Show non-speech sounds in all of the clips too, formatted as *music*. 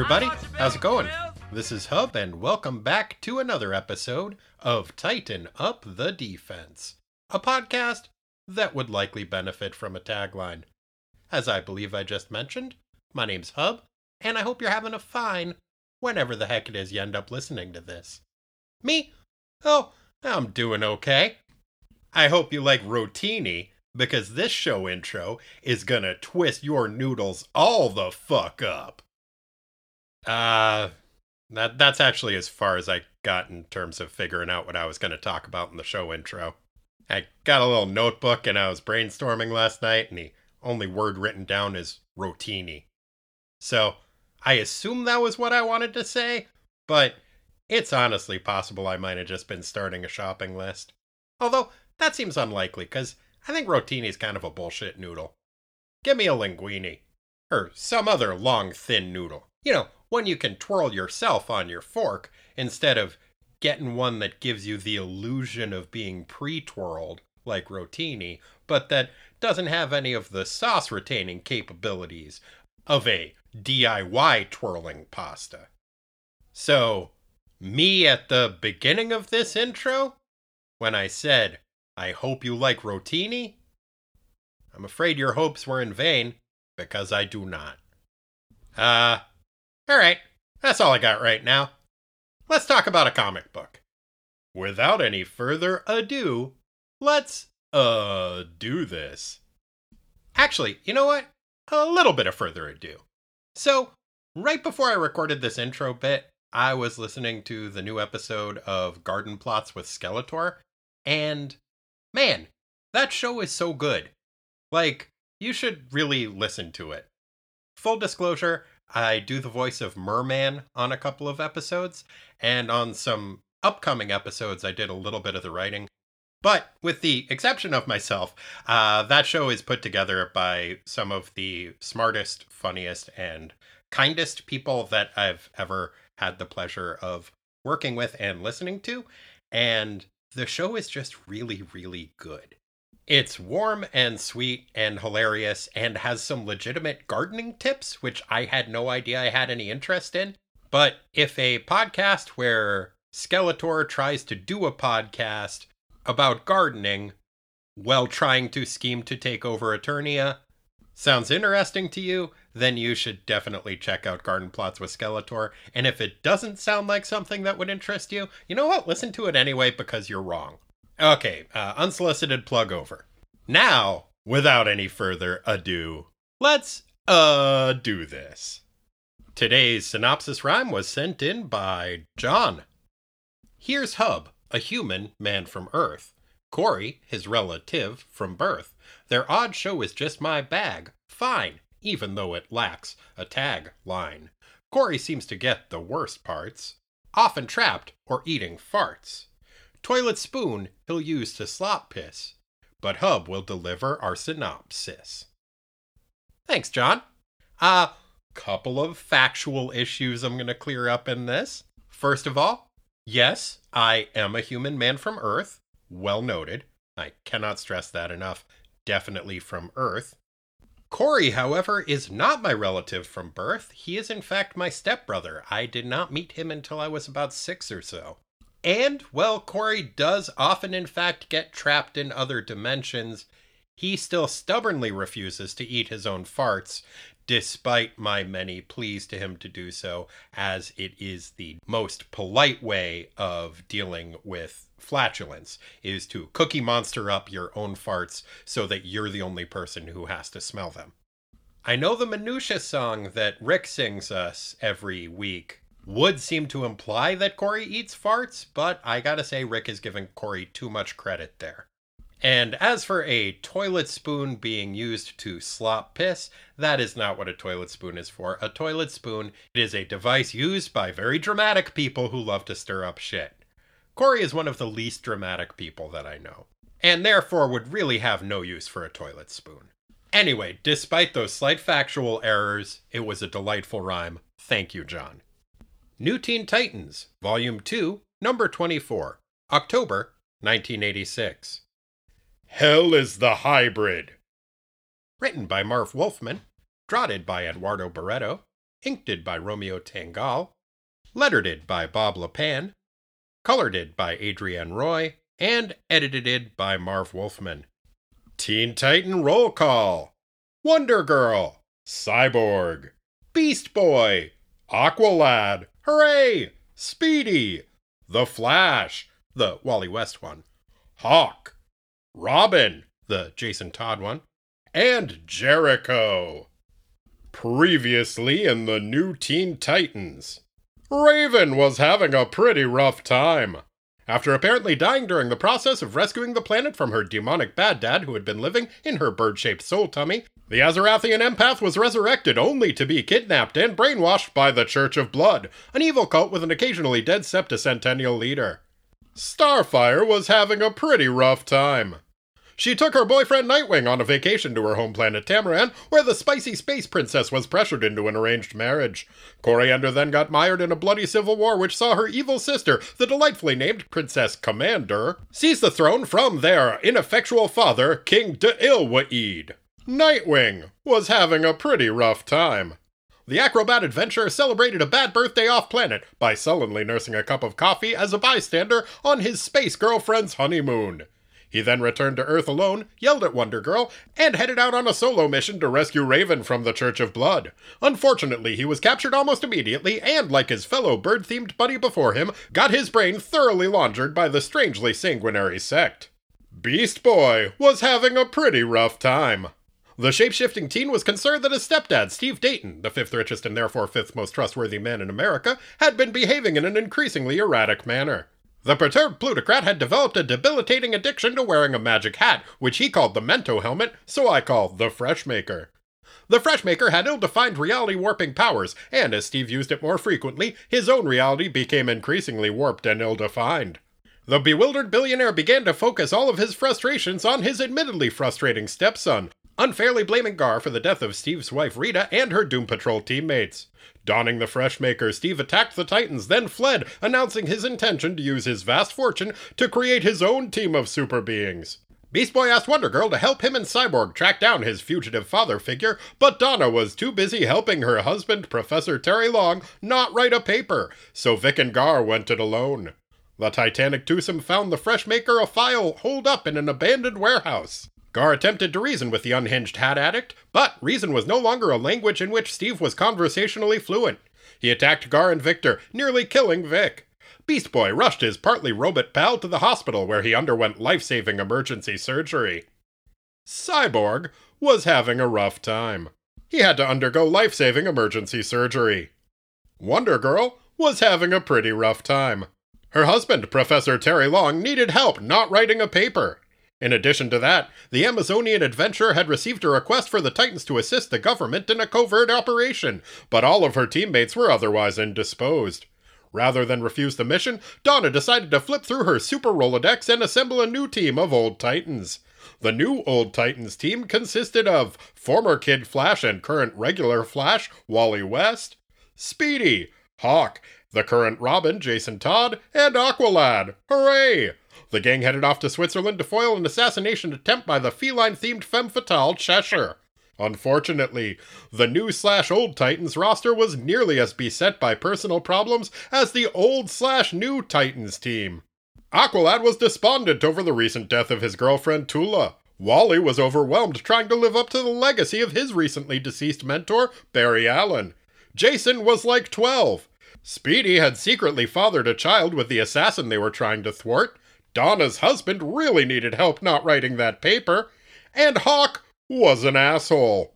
everybody. How's it going? This is Hub, and welcome back to another episode of Tighten Up the Defense, a podcast that would likely benefit from a tagline. As I believe I just mentioned, my name's Hub, and I hope you're having a fine whenever the heck it is you end up listening to this. Me? Oh, I'm doing okay. I hope you like Rotini, because this show intro is gonna twist your noodles all the fuck up. Uh, that that's actually as far as I got in terms of figuring out what I was going to talk about in the show intro. I got a little notebook and I was brainstorming last night, and the only word written down is rotini. So I assume that was what I wanted to say, but it's honestly possible I might have just been starting a shopping list. Although that seems unlikely, because I think rotini is kind of a bullshit noodle. Give me a linguine. Or some other long, thin noodle. You know, one you can twirl yourself on your fork instead of getting one that gives you the illusion of being pre twirled like rotini, but that doesn't have any of the sauce retaining capabilities of a DIY twirling pasta. So, me at the beginning of this intro, when I said, I hope you like rotini, I'm afraid your hopes were in vain, because I do not. Uh, alright, that's all I got right now. Let's talk about a comic book. Without any further ado, let's, uh, do this. Actually, you know what? A little bit of further ado. So, right before I recorded this intro bit, I was listening to the new episode of Garden Plots with Skeletor, and man, that show is so good. Like, you should really listen to it. Full disclosure, I do the voice of Merman on a couple of episodes, and on some upcoming episodes, I did a little bit of the writing. But with the exception of myself, uh, that show is put together by some of the smartest, funniest, and kindest people that I've ever had the pleasure of working with and listening to. And the show is just really, really good. It's warm and sweet and hilarious and has some legitimate gardening tips, which I had no idea I had any interest in. But if a podcast where Skeletor tries to do a podcast about gardening while trying to scheme to take over Eternia sounds interesting to you, then you should definitely check out Garden Plots with Skeletor. And if it doesn't sound like something that would interest you, you know what? Listen to it anyway because you're wrong. Okay, uh, unsolicited plug over. Now, without any further ado, let's uh do this. Today's synopsis rhyme was sent in by John. Here's Hub, a human man from Earth. Corey, his relative from birth. Their odd show is just my bag. Fine, even though it lacks a tag line. Corey seems to get the worst parts, often trapped or eating farts. Toilet spoon he'll use to slop piss, but Hub will deliver our synopsis. Thanks, John. A couple of factual issues I'm going to clear up in this. First of all, yes, I am a human man from Earth. Well noted. I cannot stress that enough. Definitely from Earth. Corey, however, is not my relative from birth. He is, in fact, my stepbrother. I did not meet him until I was about six or so. And, well, Corey does often, in fact, get trapped in other dimensions. He still stubbornly refuses to eat his own farts, despite my many pleas to him to do so, as it is the most polite way of dealing with flatulence is to cookie monster up your own farts so that you're the only person who has to smell them. I know the Minutia song that Rick sings us every week would seem to imply that Corey eats farts, but I gotta say, Rick is giving Corey too much credit there. And as for a toilet spoon being used to slop piss, that is not what a toilet spoon is for. A toilet spoon is a device used by very dramatic people who love to stir up shit. Corey is one of the least dramatic people that I know, and therefore would really have no use for a toilet spoon. Anyway, despite those slight factual errors, it was a delightful rhyme. Thank you, John. New Teen Titans, Volume 2, Number 24, October 1986. Hell is the Hybrid. Written by Marv Wolfman, drotted by Eduardo Barreto, inked by Romeo Tanghal, lettered by Bob Lepine, colored by Adrienne Roy, and edited by Marv Wolfman. Teen Titan Roll Call Wonder Girl, Cyborg, Beast Boy, Aqualad, Hooray! Speedy, The Flash, the Wally West one, Hawk, Robin, the Jason Todd one, and Jericho. Previously in the new Teen Titans, Raven was having a pretty rough time. After apparently dying during the process of rescuing the planet from her demonic bad dad who had been living in her bird shaped soul tummy, the Azarathian empath was resurrected only to be kidnapped and brainwashed by the Church of Blood, an evil cult with an occasionally dead septicentennial leader. Starfire was having a pretty rough time. She took her boyfriend Nightwing on a vacation to her home planet Tamaran, where the spicy space princess was pressured into an arranged marriage. Koriand'r then got mired in a bloody civil war which saw her evil sister, the delightfully named Princess Komand'r, seize the throne from their ineffectual father, King D'Ilwaid. Nightwing was having a pretty rough time. The acrobat adventurer celebrated a bad birthday off planet by sullenly nursing a cup of coffee as a bystander on his space girlfriend's honeymoon. He then returned to Earth alone, yelled at Wonder Girl, and headed out on a solo mission to rescue Raven from the Church of Blood. Unfortunately, he was captured almost immediately, and like his fellow bird themed buddy before him, got his brain thoroughly laundered by the strangely sanguinary sect. Beast Boy was having a pretty rough time. The shapeshifting teen was concerned that his stepdad, Steve Dayton, the fifth richest and therefore fifth most trustworthy man in America, had been behaving in an increasingly erratic manner. The perturbed plutocrat had developed a debilitating addiction to wearing a magic hat, which he called the Mento helmet, so I call the Freshmaker. The Freshmaker had ill defined reality warping powers, and as Steve used it more frequently, his own reality became increasingly warped and ill defined. The bewildered billionaire began to focus all of his frustrations on his admittedly frustrating stepson, unfairly blaming Gar for the death of Steve's wife Rita and her Doom Patrol teammates. Donning the Freshmaker, Steve attacked the Titans, then fled, announcing his intention to use his vast fortune to create his own team of super beings. Beast Boy asked Wonder Girl to help him and Cyborg track down his fugitive father figure, but Donna was too busy helping her husband, Professor Terry Long, not write a paper, so Vic and Gar went it alone. The Titanic twosome found the Freshmaker a file holed up in an abandoned warehouse. Gar attempted to reason with the unhinged hat addict, but reason was no longer a language in which Steve was conversationally fluent. He attacked Gar and Victor, nearly killing Vic. Beast Boy rushed his partly robot pal to the hospital where he underwent life saving emergency surgery. Cyborg was having a rough time. He had to undergo life saving emergency surgery. Wonder Girl was having a pretty rough time. Her husband, Professor Terry Long, needed help not writing a paper. In addition to that, the Amazonian adventurer had received a request for the Titans to assist the government in a covert operation, but all of her teammates were otherwise indisposed. Rather than refuse the mission, Donna decided to flip through her super Rolodex and assemble a new team of Old Titans. The new Old Titans team consisted of former Kid Flash and current regular Flash, Wally West, Speedy, Hawk, the current Robin, Jason Todd, and Aqualad. Hooray! The gang headed off to Switzerland to foil an assassination attempt by the feline themed femme fatale Cheshire. Unfortunately, the new slash old Titans roster was nearly as beset by personal problems as the old slash new Titans team. Aqualad was despondent over the recent death of his girlfriend Tula. Wally was overwhelmed trying to live up to the legacy of his recently deceased mentor, Barry Allen. Jason was like 12. Speedy had secretly fathered a child with the assassin they were trying to thwart. Donna's husband really needed help not writing that paper, and Hawk was an asshole.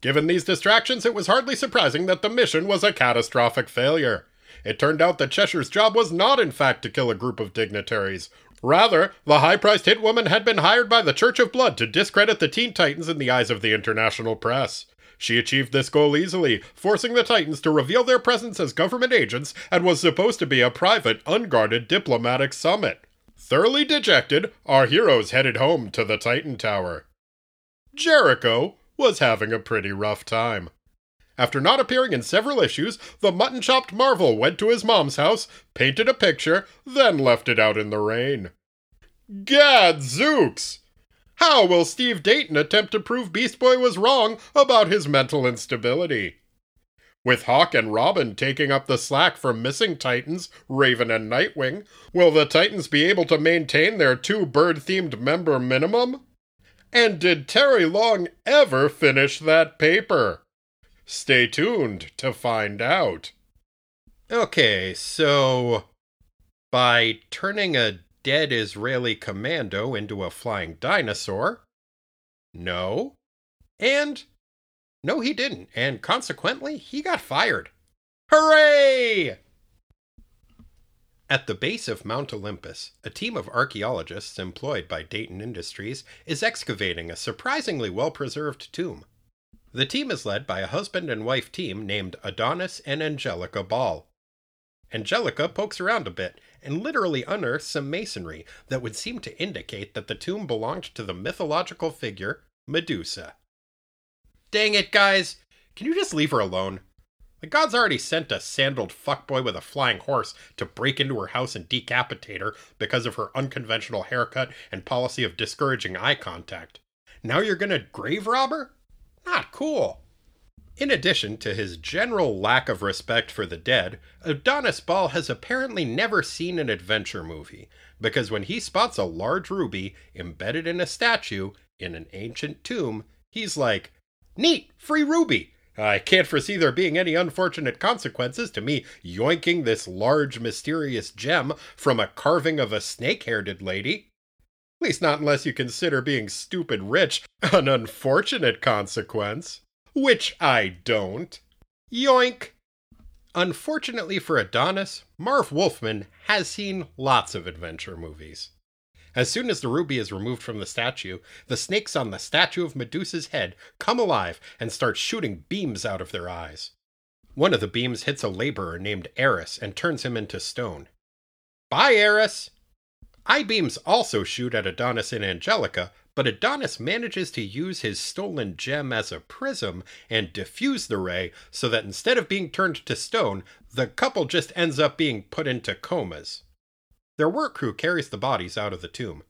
Given these distractions, it was hardly surprising that the mission was a catastrophic failure. It turned out that Cheshire's job was not, in fact, to kill a group of dignitaries. Rather, the high priced hit woman had been hired by the Church of Blood to discredit the Teen Titans in the eyes of the international press. She achieved this goal easily, forcing the Titans to reveal their presence as government agents and was supposed to be a private, unguarded diplomatic summit. Thoroughly dejected, our heroes headed home to the Titan Tower. Jericho was having a pretty rough time. After not appearing in several issues, the mutton chopped Marvel went to his mom's house, painted a picture, then left it out in the rain. Gadzooks! How will Steve Dayton attempt to prove Beast Boy was wrong about his mental instability? With Hawk and Robin taking up the slack from missing Titans, Raven and Nightwing, will the Titans be able to maintain their two bird themed member minimum? And did Terry Long ever finish that paper? Stay tuned to find out. Okay, so by turning a dead Israeli commando into a flying dinosaur? No. And no, he didn't, and consequently, he got fired. Hooray! At the base of Mount Olympus, a team of archaeologists employed by Dayton Industries is excavating a surprisingly well preserved tomb. The team is led by a husband and wife team named Adonis and Angelica Ball. Angelica pokes around a bit and literally unearths some masonry that would seem to indicate that the tomb belonged to the mythological figure Medusa. Dang it, guys! Can you just leave her alone? The gods already sent a sandaled fuckboy with a flying horse to break into her house and decapitate her because of her unconventional haircut and policy of discouraging eye contact. Now you're gonna grave rob her? Not cool. In addition to his general lack of respect for the dead, Adonis Ball has apparently never seen an adventure movie, because when he spots a large ruby embedded in a statue in an ancient tomb, he's like, Neat, free ruby. I can't foresee there being any unfortunate consequences to me yoinking this large, mysterious gem from a carving of a snake haired lady. At least not unless you consider being stupid rich an unfortunate consequence. Which I don't. Yoink! Unfortunately for Adonis, Marv Wolfman has seen lots of adventure movies. As soon as the ruby is removed from the statue, the snakes on the statue of Medusa's head come alive and start shooting beams out of their eyes. One of the beams hits a laborer named Eris and turns him into stone. Bye, Eris! Eye beams also shoot at Adonis and Angelica, but Adonis manages to use his stolen gem as a prism and diffuse the ray so that instead of being turned to stone, the couple just ends up being put into comas. Their work crew carries the bodies out of the tomb.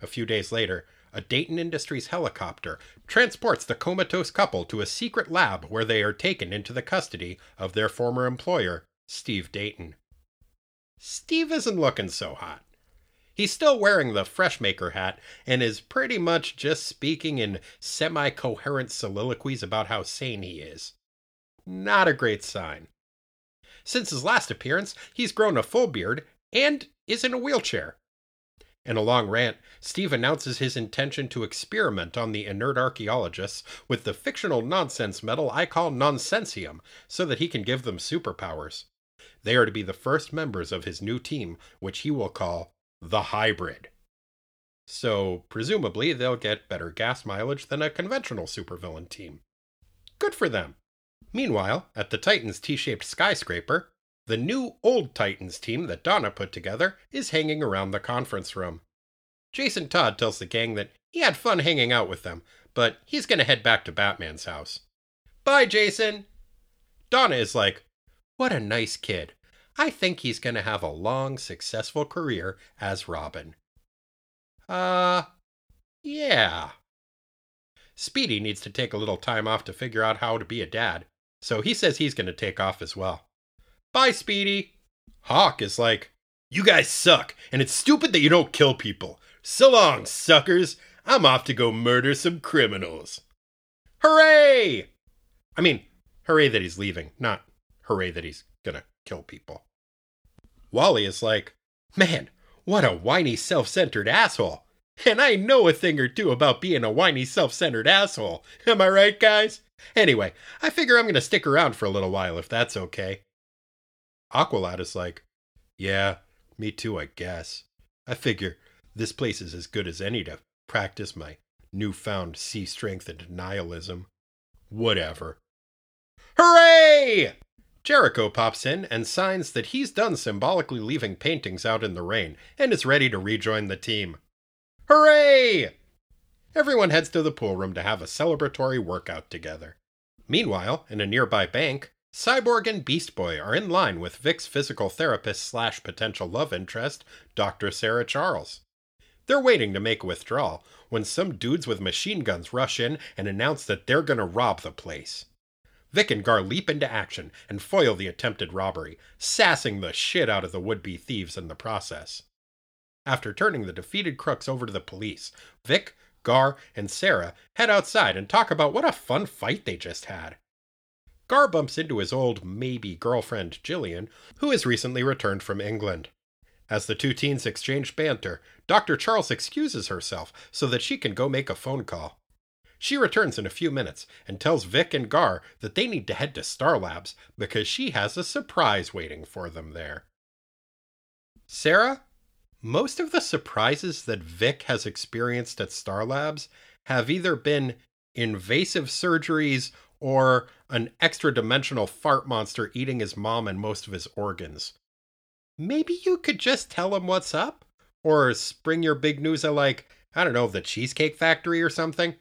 A few days later, a Dayton Industries helicopter transports the comatose couple to a secret lab where they are taken into the custody of their former employer, Steve Dayton. Steve isn't looking so hot. He's still wearing the Freshmaker hat and is pretty much just speaking in semi coherent soliloquies about how sane he is. Not a great sign. Since his last appearance, he's grown a full beard and is in a wheelchair. In a long rant, Steve announces his intention to experiment on the inert archaeologists with the fictional nonsense metal I call Nonsensium so that he can give them superpowers. They are to be the first members of his new team, which he will call the Hybrid. So, presumably, they'll get better gas mileage than a conventional supervillain team. Good for them. Meanwhile, at the Titan's T shaped skyscraper, the new Old Titans team that Donna put together is hanging around the conference room. Jason Todd tells the gang that he had fun hanging out with them, but he's going to head back to Batman's house. Bye, Jason! Donna is like, What a nice kid. I think he's going to have a long, successful career as Robin. Uh, yeah. Speedy needs to take a little time off to figure out how to be a dad, so he says he's going to take off as well. Bye, Speedy. Hawk is like, You guys suck, and it's stupid that you don't kill people. So long, suckers. I'm off to go murder some criminals. Hooray! I mean, hooray that he's leaving, not hooray that he's gonna kill people. Wally is like, Man, what a whiny, self centered asshole. And I know a thing or two about being a whiny, self centered asshole. Am I right, guys? Anyway, I figure I'm gonna stick around for a little while if that's okay. Aqualad is like, Yeah, me too, I guess. I figure this place is as good as any to practice my newfound sea strength and nihilism. Whatever. Hooray! Jericho pops in and signs that he's done symbolically leaving paintings out in the rain and is ready to rejoin the team. Hooray! Everyone heads to the pool room to have a celebratory workout together. Meanwhile, in a nearby bank, Cyborg and Beast Boy are in line with Vic's physical therapist slash potential love interest, Dr. Sarah Charles. They're waiting to make a withdrawal when some dudes with machine guns rush in and announce that they're gonna rob the place. Vic and Gar leap into action and foil the attempted robbery, sassing the shit out of the would be thieves in the process. After turning the defeated crooks over to the police, Vic, Gar, and Sarah head outside and talk about what a fun fight they just had. Gar bumps into his old maybe girlfriend Jillian, who has recently returned from England. As the two teens exchange banter, Dr. Charles excuses herself so that she can go make a phone call. She returns in a few minutes and tells Vic and Gar that they need to head to Star Labs because she has a surprise waiting for them there. Sarah, most of the surprises that Vic has experienced at Star Labs have either been invasive surgeries or an extra dimensional fart monster eating his mom and most of his organs. Maybe you could just tell him what's up? Or spring your big news at, like, I don't know, the Cheesecake Factory or something?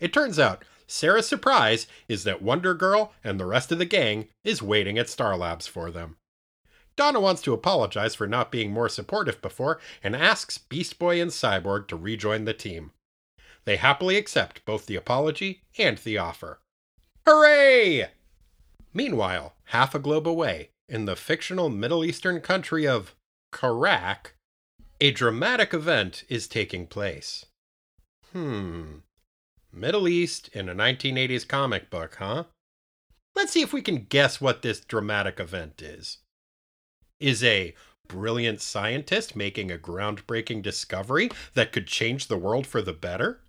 It turns out Sarah's surprise is that Wonder Girl and the rest of the gang is waiting at Star Labs for them. Donna wants to apologize for not being more supportive before and asks Beast Boy and Cyborg to rejoin the team. They happily accept both the apology and the offer. Hooray! Meanwhile, half a globe away, in the fictional Middle Eastern country of Qurac, a dramatic event is taking place. Hmm. Middle East in a 1980s comic book, huh? Let's see if we can guess what this dramatic event is. Is a brilliant scientist making a groundbreaking discovery that could change the world for the better?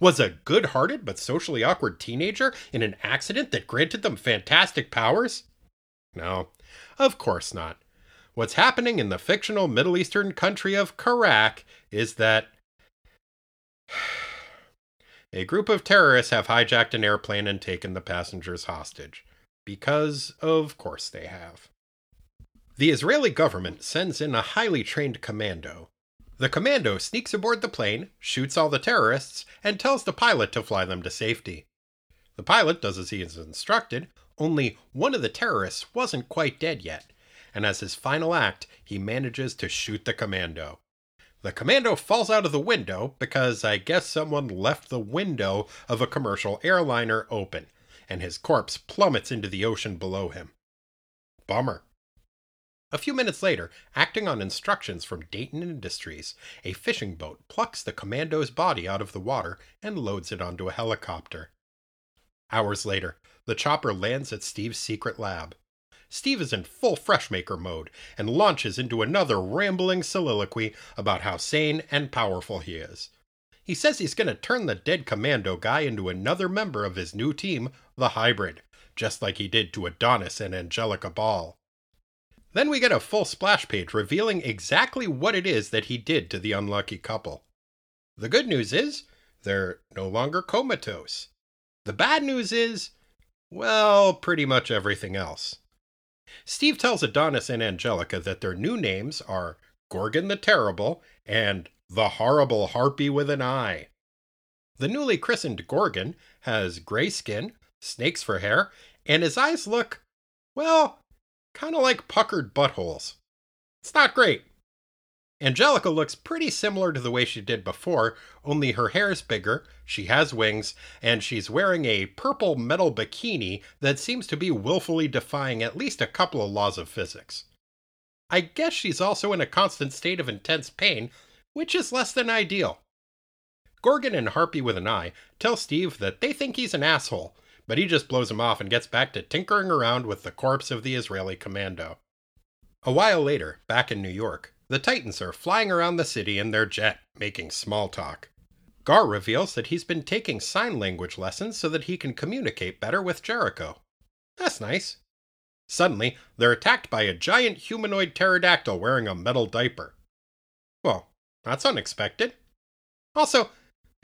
Was a good hearted but socially awkward teenager in an accident that granted them fantastic powers? No, of course not. What's happening in the fictional Middle Eastern country of Qurac is that *sighs* a group of terrorists have hijacked an airplane and taken the passengers hostage. Because, of course, they have. The Israeli government sends in a highly trained commando. The commando sneaks aboard the plane, shoots all the terrorists, and tells the pilot to fly them to safety. The pilot does as he is instructed, only one of the terrorists wasn't quite dead yet, and as his final act, he manages to shoot the commando. The commando falls out of the window because I guess someone left the window of a commercial airliner open, and his corpse plummets into the ocean below him. Bummer. A few minutes later, acting on instructions from Dayton Industries, a fishing boat plucks the commando's body out of the water and loads it onto a helicopter. Hours later, the chopper lands at Steve's secret lab. Steve is in full freshmaker mode and launches into another rambling soliloquy about how sane and powerful he is. He says he's going to turn the dead commando guy into another member of his new team, the Hybrid, just like he did to Adonis and Angelica Ball. Then we get a full splash page revealing exactly what it is that he did to the unlucky couple. The good news is, they're no longer comatose. The bad news is, well, pretty much everything else. Steve tells Adonis and Angelica that their new names are Gorgon the Terrible and the Horrible Harpy with an Eye. The newly christened Gorgon has gray skin, snakes for hair, and his eyes look, well, kind of like puckered buttholes. It's not great. Angelica looks pretty similar to the way she did before, only her hair's bigger, she has wings, and she's wearing a purple metal bikini that seems to be willfully defying at least a couple of laws of physics. I guess she's also in a constant state of intense pain, which is less than ideal. Gorgon and Harpy with an eye tell Steve that they think he's an asshole, but he just blows him off and gets back to tinkering around with the corpse of the Israeli commando. A while later, back in New York, the Titans are flying around the city in their jet, making small talk. Gar reveals that he's been taking sign language lessons so that he can communicate better with Jericho. That's nice. Suddenly, they're attacked by a giant humanoid pterodactyl wearing a metal diaper. Well, that's unexpected. Also,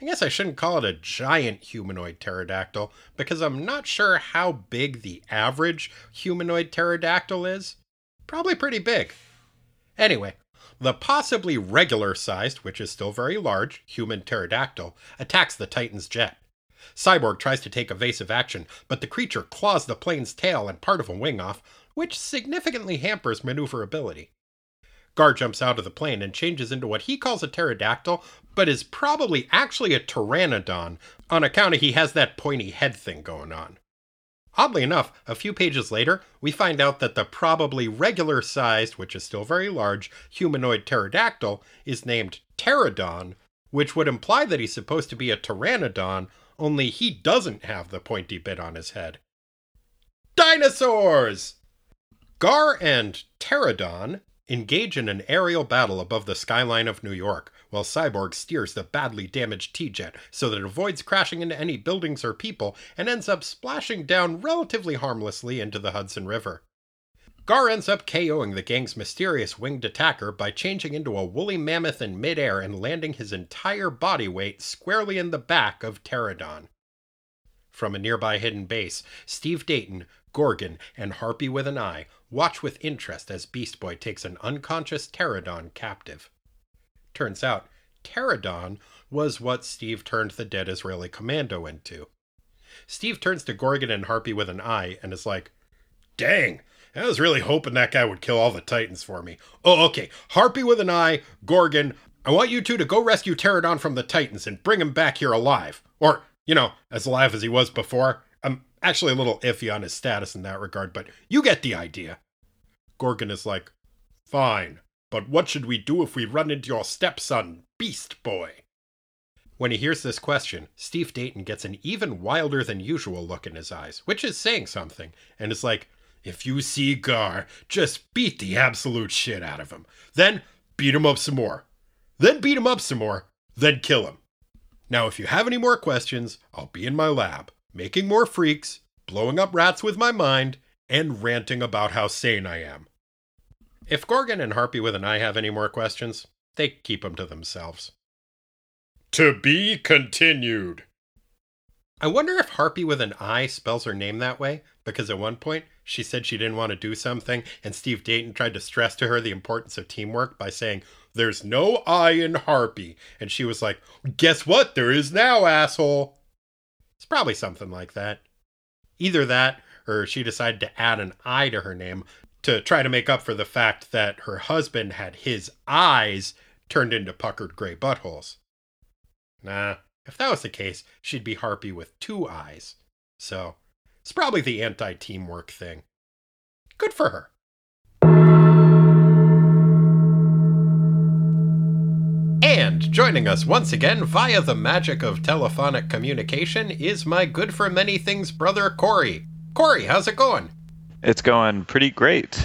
I guess I shouldn't call it a giant humanoid pterodactyl because I'm not sure how big the average humanoid pterodactyl is. Probably pretty big. Anyway, the possibly regular sized, which is still very large, human pterodactyl attacks the Titan's jet. Cyborg tries to take evasive action, but the creature claws the plane's tail and part of a wing off, which significantly hampers maneuverability. Gar jumps out of the plane and changes into what he calls a pterodactyl, but is probably actually a pteranodon on account of he has that pointy head thing going on. Oddly enough, a few pages later, we find out that the probably regular sized, which is still very large, humanoid pterodactyl is named Pterodon, which would imply that he's supposed to be a pteranodon, only he doesn't have the pointy bit on his head. Dinosaurs! Gar and Pterodon engage in an aerial battle above the skyline of New York, while Cyborg steers the badly damaged T Jet so that it avoids crashing into any buildings or people and ends up splashing down relatively harmlessly into the Hudson River. Gar ends up KOing the gang's mysterious winged attacker by changing into a woolly mammoth in midair and landing his entire body weight squarely in the back of Pterodon. From a nearby hidden base, Steve Dayton, Gorgon, and Harpy with an Eye watch with interest as Beast Boy takes an unconscious Pterodon captive. Turns out, Pterodon was what Steve turned the dead Israeli commando into. Steve turns to Gorgon and Harpy with an eye and is like, Dang, I was really hoping that guy would kill all the Titans for me. Oh, okay. Harpy with an eye, Gorgon, I want you two to go rescue Pterodon from the Titans and bring him back here alive. Or, you know, as alive as he was before. I'm actually a little iffy on his status in that regard, but you get the idea. Gorgon is like, Fine, but what should we do if we run into your stepson, Beast Boy? When he hears this question, Steve Dayton gets an even wilder than usual look in his eyes, which is saying something, and is like, If you see Gar, just beat the absolute shit out of him. Then beat him up some more. Then beat him up some more. Then kill him. Now, if you have any more questions, I'll be in my lab making more freaks, blowing up rats with my mind, and ranting about how sane I am. If Gorgon and Harpy with an eye have any more questions, they keep them to themselves. To be continued. I wonder if Harpy with an I spells her name that way, because at one point she said she didn't want to do something, and Steve Dayton tried to stress to her the importance of teamwork by saying, There's no I in Harpy. And she was like, Guess what? There is now, asshole. It's probably something like that. Either that, or she decided to add an I to her name to try to make up for the fact that her husband had his eyes turned into puckered gray buttholes. Nah, if that was the case, she'd be Harpy with two eyes. So, it's probably the anti teamwork thing. Good for her. And joining us once again via the magic of telephonic communication is my good for many things brother Corey. Corey, how's it going? It's going pretty great.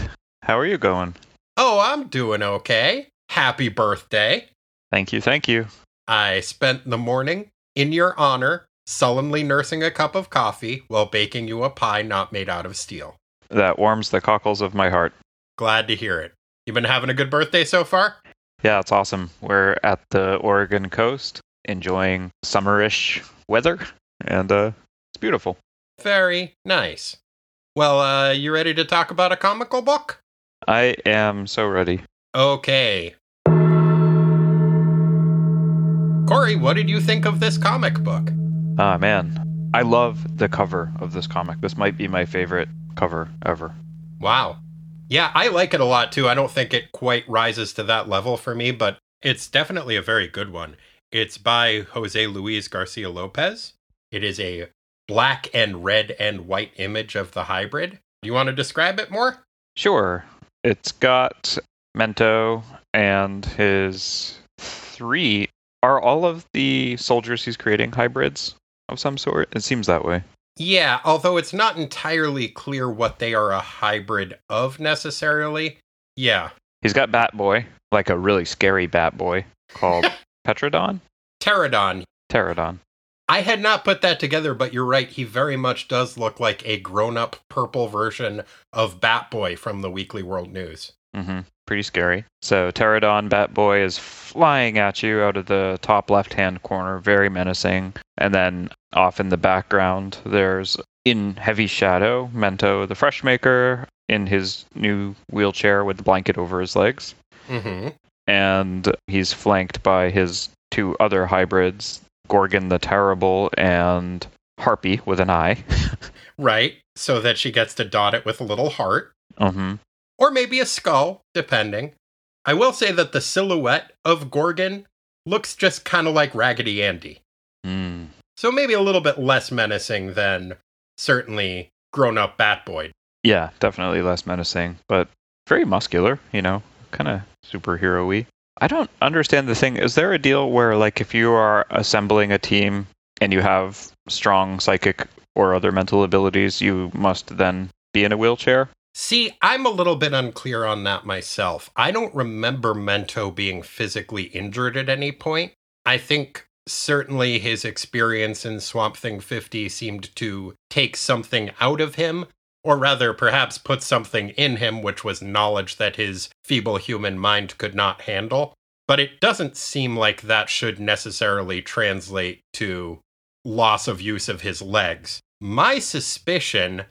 How are you going? Oh, I'm doing okay. Happy birthday. Thank you, thank you. I spent the morning in your honor sullenly nursing a cup of coffee while baking you a pie not made out of steel. That warms the cockles of my heart. Glad to hear it. You been having a good birthday so far? Yeah, it's awesome. We're at the Oregon coast enjoying summerish weather, and uh, it's beautiful. Very nice. Well, uh, you ready to talk about a comical book? I am so ready. Okay. Corey, what did you think of this comic book? Ah, man. I love the cover of this comic. This might be my favorite cover ever. Wow. Yeah, I like it a lot too. I don't think it quite rises to that level for me, but it's definitely a very good one. It's by Jose Luis Garcia Lopez. It is a black and red and white image of the hybrid. Do you want to describe it more? Sure. It's got Mento and his three. Are all of the soldiers he's creating hybrids of some sort? It seems that way. Yeah, although it's not entirely clear what they are a hybrid of necessarily. Yeah. He's got Bat Boy, like a really scary Bat Boy called *laughs* Petrodon? Pterodon. Pterodon. I had not put that together, but you're right. He very much does look like a grown up purple version of Batboy from the Weekly World News. Mm-hmm. Pretty scary. So Pterodon Batboy is flying at you out of the top left hand corner, very menacing. And then off in the background, there's in heavy shadow, Mento the Freshmaker in his new wheelchair with the blanket over his legs. Mm-hmm. And he's flanked by his two other hybrids, Gorgon the Terrible and Harpy with an eye. *laughs* right. So that she gets to dot it with a little heart. mm-hmm. Or maybe a skull, depending. I will say that the silhouette of Gorgon looks just kind of like Raggedy Andy. Mm. So maybe a little bit less menacing than certainly grown up Batboy. Yeah, definitely less menacing, but very muscular, you know, kind of superhero y. I don't understand the thing. Is there a deal where, like, if you are assembling a team and you have strong psychic or other mental abilities, you must then be in a wheelchair? See, I'm a little bit unclear on that myself. I don't remember Mento being physically injured at any point. I think certainly his experience in Swamp Thing 50 seemed to take something out of him, or rather, perhaps put something in him which was knowledge that his feeble human mind could not handle. But it doesn't seem like that should necessarily translate to loss of use of his legs. My suspicion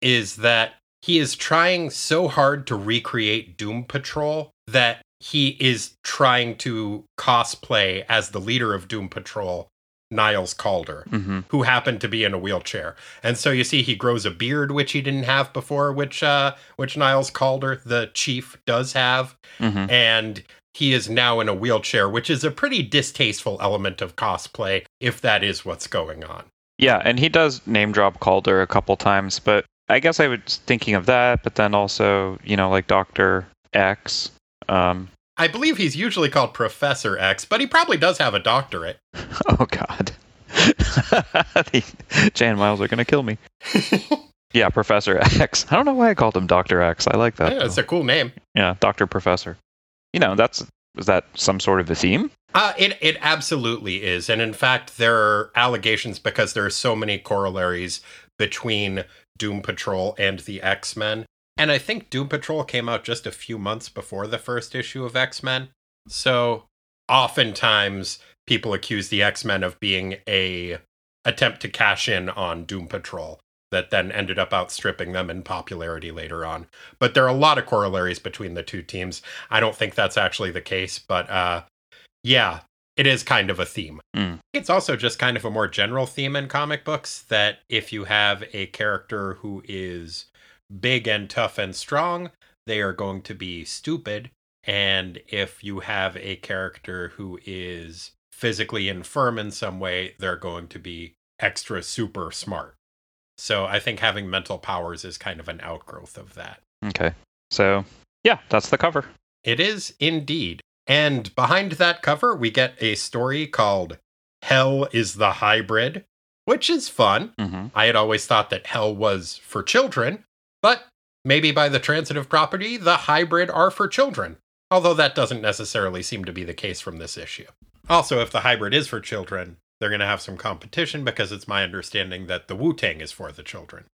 is that he is trying so hard to recreate Doom Patrol that he is trying to cosplay as the leader of Doom Patrol, Niles Caulder, Mm-hmm. who happened to be in a wheelchair. And so you see he grows a beard which he didn't have before, which uh which Niles Caulder, the chief, does have, Mm-hmm. and he is now in a wheelchair, which is a pretty distasteful element of cosplay if that is what's going on. Yeah, and he does name drop Caulder a couple times, but I guess I was thinking of that, but then also, you know, like Doctor X. Um, I believe he's usually called Professor X, but he probably does have a doctorate. *laughs* oh God, *laughs* Jay Miles are gonna kill me. *laughs* Yeah, Professor X. I don't know why I called him Doctor X. I like that. Yeah, it's a cool name. yeah, Doctor Professor. You know, that's is that some sort of a theme? Uh, it it absolutely is, and in fact, there are allegations because there are so many corollaries between Doom Patrol and the X Men, and I think Doom Patrol came out just a few months before the first issue of X Men. So, oftentimes people accuse the X Men of being a attempt to cash in on Doom Patrol that then ended up outstripping them in popularity later on. But there are a lot of corollaries between the two teams. I don't think that's actually the case, but uh, yeah, it is kind of a theme. Mm. It's also just kind of a more general theme in comic books that if you have a character who is big and tough and strong, they are going to be stupid. And if you have a character who is physically infirm in some way, they're going to be extra super smart. So I think having mental powers is kind of an outgrowth of that. Okay, so yeah, that's the cover. It is indeed. And behind that cover, we get a story called Hell is the Hybrid, which is fun. Mm-hmm. I had always thought that hell was for children, but maybe by the transitive property, the hybrid are for children. Although that doesn't necessarily seem to be the case from this issue. Also, if the hybrid is for children, they're going to have some competition because it's my understanding that the Wu Tang is for the children.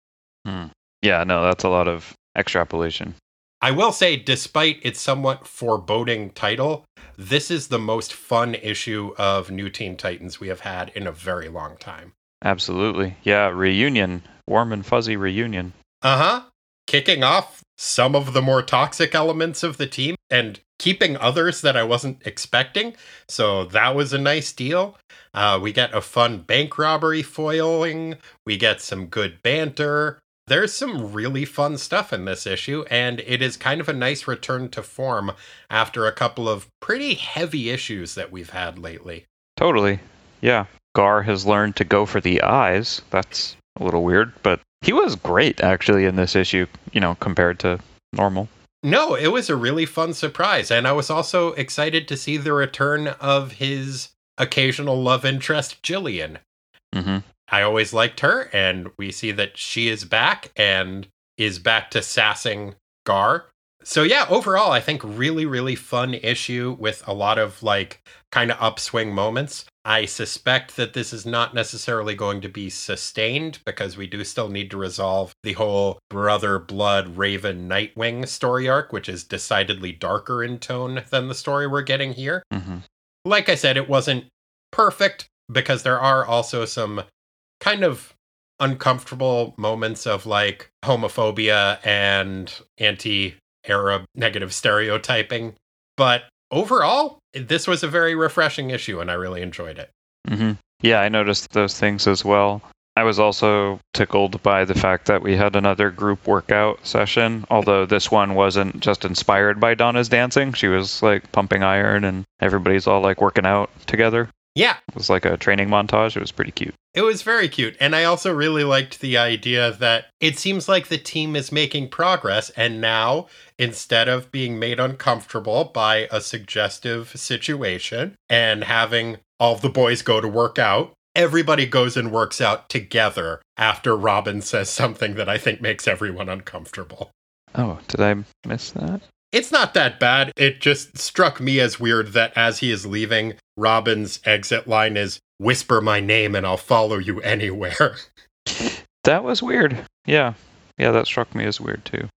Yeah, no, that's a lot of extrapolation. I will say, despite its somewhat foreboding title, this is the most fun issue of New Teen Titans we have had in a very long time. Absolutely. Yeah, reunion. Warm and fuzzy reunion. Uh huh. Kicking off some of the more toxic elements of the team and keeping others that I wasn't expecting. So that was a nice deal. Uh, we get a fun bank robbery foiling, we get some good banter. There's some really fun stuff in this issue, and it is kind of a nice return to form after a couple of pretty heavy issues that we've had lately. Totally. Yeah. Gar has learned to go for the eyes. That's a little weird, but he was great actually in this issue, you know, compared to normal. No, it was a really fun surprise. And I was also excited to see the return of his occasional love interest, Jillian. Mm-hmm. I always liked her, and we see that she is back and is back to sassing Gar. So, yeah, overall, I think really, really fun issue with a lot of like kind of upswing moments. I suspect that this is not necessarily going to be sustained because we do still need to resolve the whole Brother Blood Raven Nightwing story arc, which is decidedly darker in tone than the story we're getting here. Mm-hmm. Like I said, it wasn't perfect because there are also some kind of uncomfortable moments of like homophobia and anti Arab negative stereotyping. But overall, this was a very refreshing issue and I really enjoyed it. Mm-hmm. Yeah, I noticed those things as well. I was also tickled by the fact that we had another group workout session, although this one wasn't just inspired by Donna's dancing. She was like pumping iron and everybody's all like working out together. Yeah. It was like a training montage. It was pretty cute. It was very cute. And I also really liked the idea that it seems like the team is making progress. And now, instead of being made uncomfortable by a suggestive situation and having all the boys go to work out, everybody goes and works out together after Robin says something that I think makes everyone uncomfortable. Oh, did I miss that? It's not that bad. It just struck me as weird that as he is leaving, Robin's exit line is whisper my name and I'll follow you anywhere. *laughs* That was weird. Yeah. Yeah, that struck me as weird too.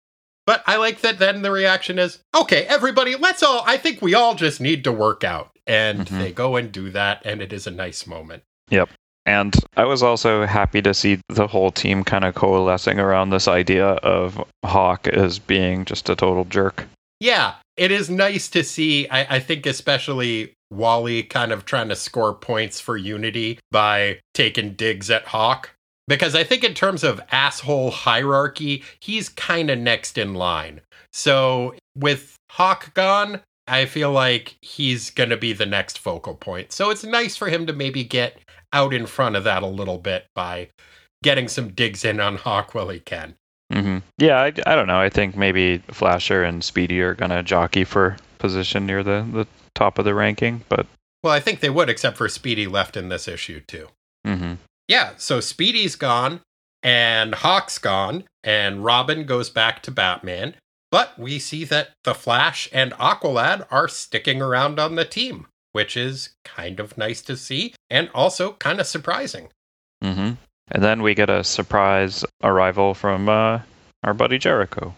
But I like that then the reaction is, okay, everybody, let's all, I think we all just need to work out. And Mhm. they go and do that, and it is a nice moment. Yep. And I was also happy to see the whole team kind of coalescing around this idea of Hawk as being just a total jerk. Yeah, it is nice to see. I, I think, especially Wally kind of trying to score points for Unity by taking digs at Hawk. Because I think, in terms of asshole hierarchy, he's kind of next in line. So, with Hawk gone, I feel like he's going to be the next focal point. So, it's nice for him to maybe get out in front of that a little bit by getting some digs in on Hawk while he can. Hmm Yeah, I, I don't know. I think maybe Flasher and Speedy are going to jockey for position near the, the top of the ranking, but Well, I think they would, except for Speedy left in this issue, too. mhm. Yeah, so Speedy's gone and Hawk's gone and Robin goes back to Batman. But we see that the Flash and Aqualad are sticking around on the team, which is kind of nice to see and also kind of surprising. And then we get a surprise arrival from uh, our buddy Jericho.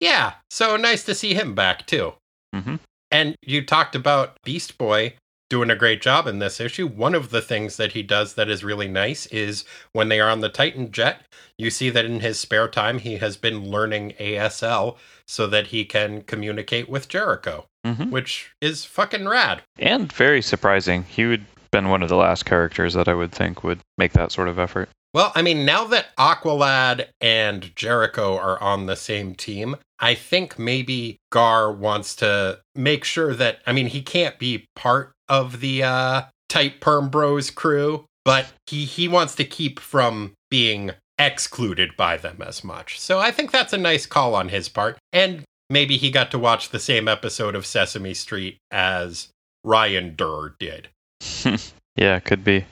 Yeah, so nice to see him back too. Mhm. And you talked about Beast Boy doing a great job in this issue. One of the things that he does that is really nice is when they are on the Titan jet, you see that in his spare time he has been learning ASL so that he can communicate with Jericho, hmm which is fucking rad. And very surprising. He would been one of the last characters that I would think would make that sort of effort. Well, I mean, now that Aqualad and Jericho are on the same team, I think maybe Gar wants to make sure that, I mean, he can't be part of the uh, Tight Perm Bros crew, but he, he wants to keep from being excluded by them as much. So I think that's a nice call on his part. And maybe he got to watch the same episode of Sesame Street as Ryan Durr did. *laughs* yeah, could be.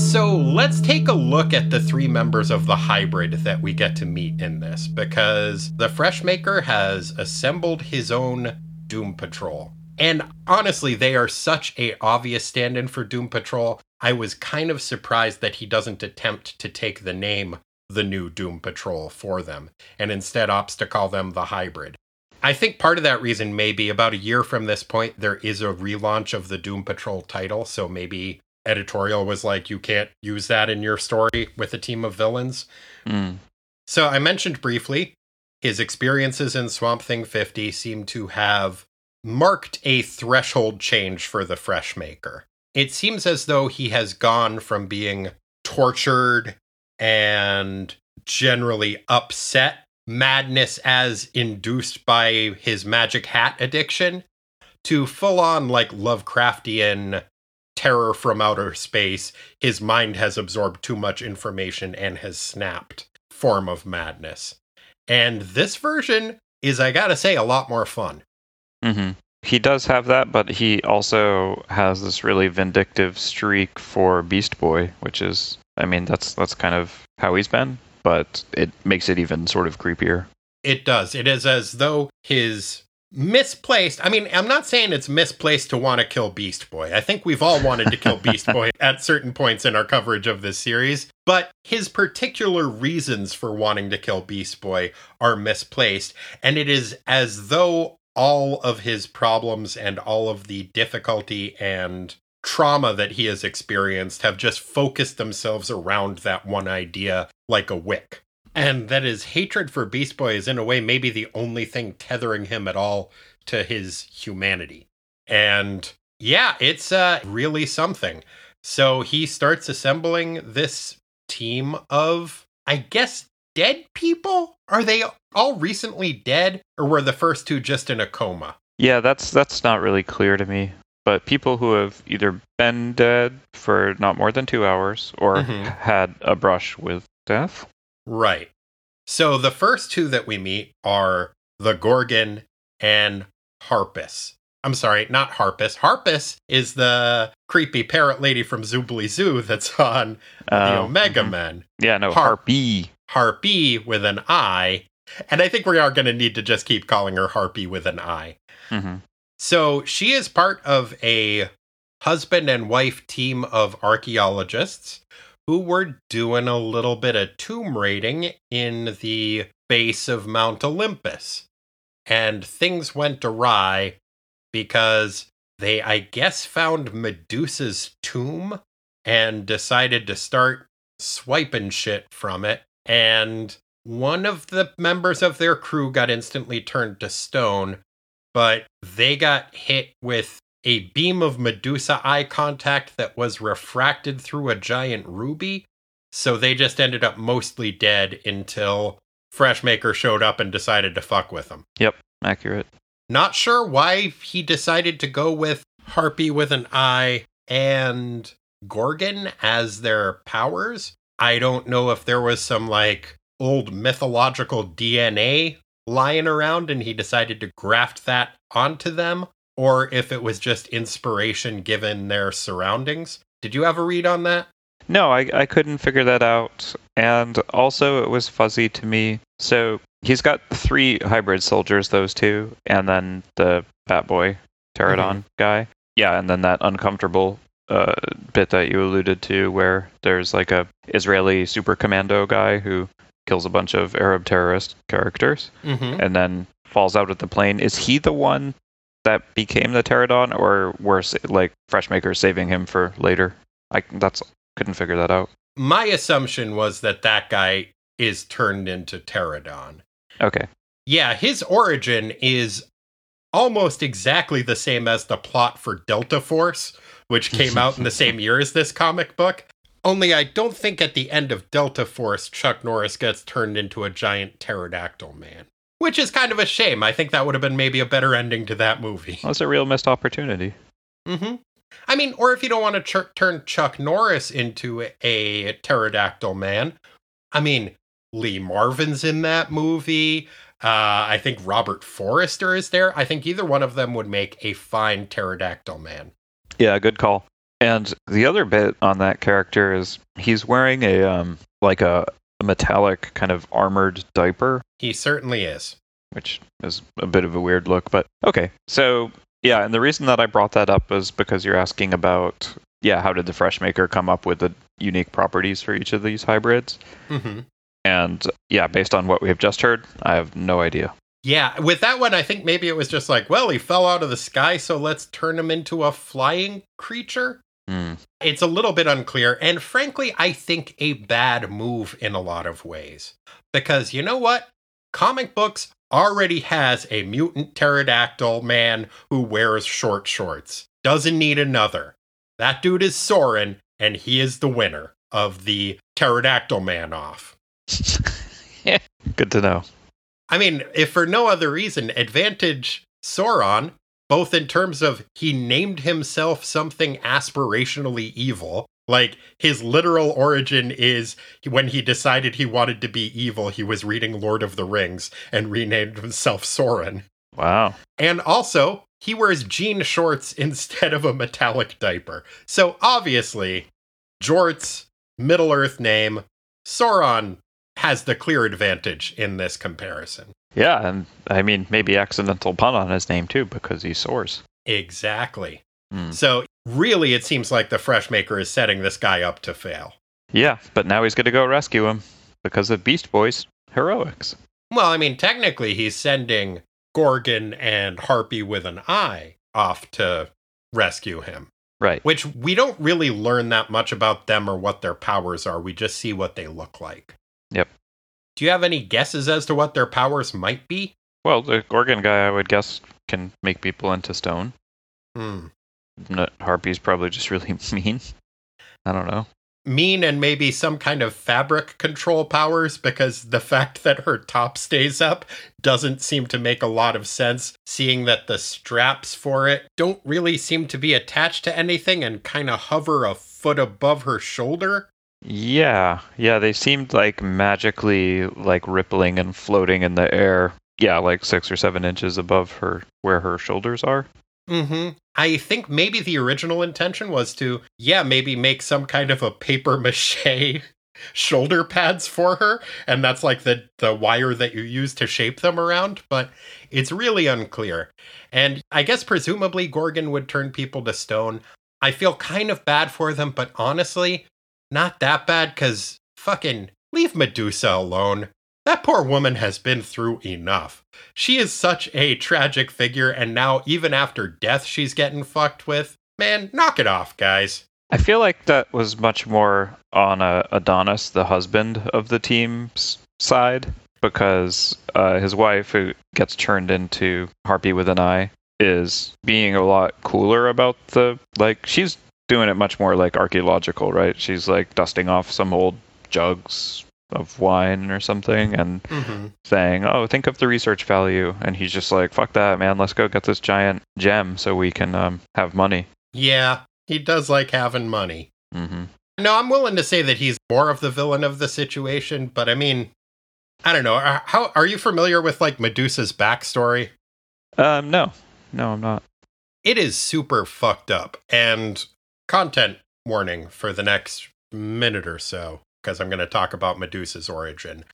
So let's take a look at the three members of the hybrid that we get to meet in this, because the Freshmaker has assembled his own Doom Patrol. And honestly, they are such a obvious stand-in for Doom Patrol. I was kind of surprised that he doesn't attempt to take the name the new Doom Patrol for them, and instead opts to call them the hybrid. I think part of that reason may be about a year from this point, there is a relaunch of the Doom Patrol title, so maybe editorial was like, you can't use that in your story with a team of villains. Mm. So I mentioned briefly his experiences in Swamp Thing 50 seem to have marked a threshold change for the Freshmaker. It seems as though he has gone from being tortured and generally upset, madness as induced by his magic hat addiction, to full on like Lovecraftian terror from outer space. His mind has absorbed too much information and has snapped form of madness. And this version is, I gotta say, a lot more fun. Mm-hmm. He does have that, but he also has this really vindictive streak for Beast Boy, which is, I mean, that's that's kind of how he's been, but it makes it even sort of creepier. It does. It is as though his misplaced. I mean, I'm not saying it's misplaced to want to kill Beast Boy. I think we've all wanted to kill Beast Boy *laughs* at certain points in our coverage of this series, but his particular reasons for wanting to kill Beast Boy are misplaced, and it is as though all of his problems and all of the difficulty and trauma that he has experienced have just focused themselves around that one idea like a wick. And that his hatred for Beast Boy is, in a way, maybe the only thing tethering him at all to his humanity. And yeah, it's uh, really something. So he starts assembling this team of, I guess, dead people? Are they all recently dead, or were the first two just in a coma? Yeah, that's that's not really clear to me. but people who have either been dead for not more than two hours or Mhm. had a brush with death. Right. So the first two that we meet are the Gorgon and Harpus. I'm sorry, not Harpus. Harpus is the creepy parrot lady from Zoobilee Zoo that's on the Oh, Omega mhm. Men. Yeah, no, Har- Harpy. Harpy with an I. And I think we are going to need to just keep calling her Harpy with an I. hmm So she is part of a husband and wife team of archaeologists who were doing a little bit of tomb raiding in the base of Mount Olympus. And things went awry because they, I guess, found Medusa's tomb and decided to start swiping shit from it. And one of the members of their crew got instantly turned to stone but they got hit with a beam of Medusa eye contact that was refracted through a giant ruby. So they just ended up mostly dead until Freshmaker showed up and decided to fuck with them. Yep, accurate. Not sure why he decided to go with Harpy with an eye and Gorgon as their powers. I don't know if there was some like old mythological DNA lying around and he decided to graft that onto them, or if it was just inspiration given their surroundings. Did you have a read on that? No, I, I couldn't figure that out. And also, it was fuzzy to me. So he's got three hybrid soldiers, those two, and then the Bat Boy Pterodon guy. Yeah, and then that uncomfortable uh, bit that you alluded to, where there's like a Israeli super commando guy who kills a bunch of Arab terrorist characters, Mm-hmm. and then falls out of the plane. Is he the one that became the Pterodon, or were like Freshmaker saving him for later? I that's couldn't figure that out. My assumption was that that guy is turned into Pterodon. Okay. Yeah, his origin is almost exactly the same as the plot for Delta Force, which came out in the same *laughs* year as this comic book. Only I don't think at the end of Delta Force, Chuck Norris gets turned into a giant pterodactyl man. Which is kind of a shame. I think that would have been maybe a better ending to that movie. Well, it's a real missed opportunity. Mm-hmm. I mean, or if you don't want to ch- turn Chuck Norris into a pterodactyl man, I mean, Lee Marvin's in that movie. Uh, I think Robert Forster is there. I think either one of them would make a fine pterodactyl man. Yeah, good call. And the other bit on that character is he's wearing a um like a, a metallic kind of armored diaper, He certainly is. which is a bit of a weird look, but okay. So yeah, and the reason that I brought that up is because you're asking about yeah, how did the Freshmaker come up with the unique properties for each of these hybrids? hmm And yeah, based on what we have just heard, I have no idea. Yeah, with that one, I think maybe it was just like, well, he fell out of the sky, so let's turn him into a flying creature. Hmm. It's a little bit unclear, and frankly, I think a bad move in a lot of ways. Because you know what? Comic books already has a mutant pterodactyl man who wears short shorts. Doesn't need another. That dude is Sauron, and he is the winner of the pterodactyl man off. *laughs* Good to know. I mean, if for no other reason, advantage Sauron, both in terms of he named himself something aspirationally evil. Like his literal origin is when he decided he wanted to be evil, he was reading Lord of the Rings and renamed himself Sauron. Wow. And also, he wears jean shorts *laughs* instead of a metallic diaper. So obviously, Jort's Middle Earth name, Sauron, has the clear advantage in this comparison. Yeah, and I mean maybe accidental pun on his name too because he soars. Exactly. Hmm. So really, it seems like the Freshmaker is setting this guy up to fail. Yeah, but now he's going to go rescue him because of Beast Boy's heroics. Well, I mean, technically, he's sending Gorgon and Harpy with an eye off to rescue him, Right. which we don't really learn that much about them or what their powers are. We just see what they look like. Yep. Do you have any guesses as to what their powers might be? Well, the Gorgon guy, I would guess, can make people into stone. Hmm. Harpy's probably just really *laughs* mean. I don't know. mean and maybe some kind of fabric control powers because the fact that her top stays up doesn't seem to make a lot of sense, seeing that the straps for it don't really seem to be attached to anything and kind of hover a foot above her shoulder. Yeah, yeah, they seemed like magically like rippling and floating in the air. Yeah, like six or seven inches above her where her shoulders are. Mm-hmm. I think maybe the original intention was to, yeah, maybe make some kind of a paper mache *laughs* shoulder pads for her, and that's like the the wire that you use to shape them around, but it's really unclear. And I guess presumably Gorgon would turn people to stone. I feel kind of bad for them, but honestly, not that bad cuz fucking leave Medusa alone. That poor woman has been through enough. She is such a tragic figure, and now, even after death, she's getting fucked with. Man, knock it off, guys. I feel like that was much more on uh, Adonis, the husband of the team's side, because uh, his wife, who gets turned into Harpy with an eye, is being a lot cooler about the like. She's doing it much more like archaeological, right? She's like dusting off some old jugs of wine or something and Mm-hmm. saying, "Oh, think of the research value." And he's just like, "Fuck that, man. Let's go get this giant gem so we can um, have money." Yeah, he does like having money. hmm No, I'm willing to say that he's more of the villain of the situation, but I mean, I don't know. Are- How are you familiar with like Medusa's backstory? Um, no, no, I'm not. It is super fucked up. And content warning for the next minute or so, because I'm going to talk about Medusa's origin.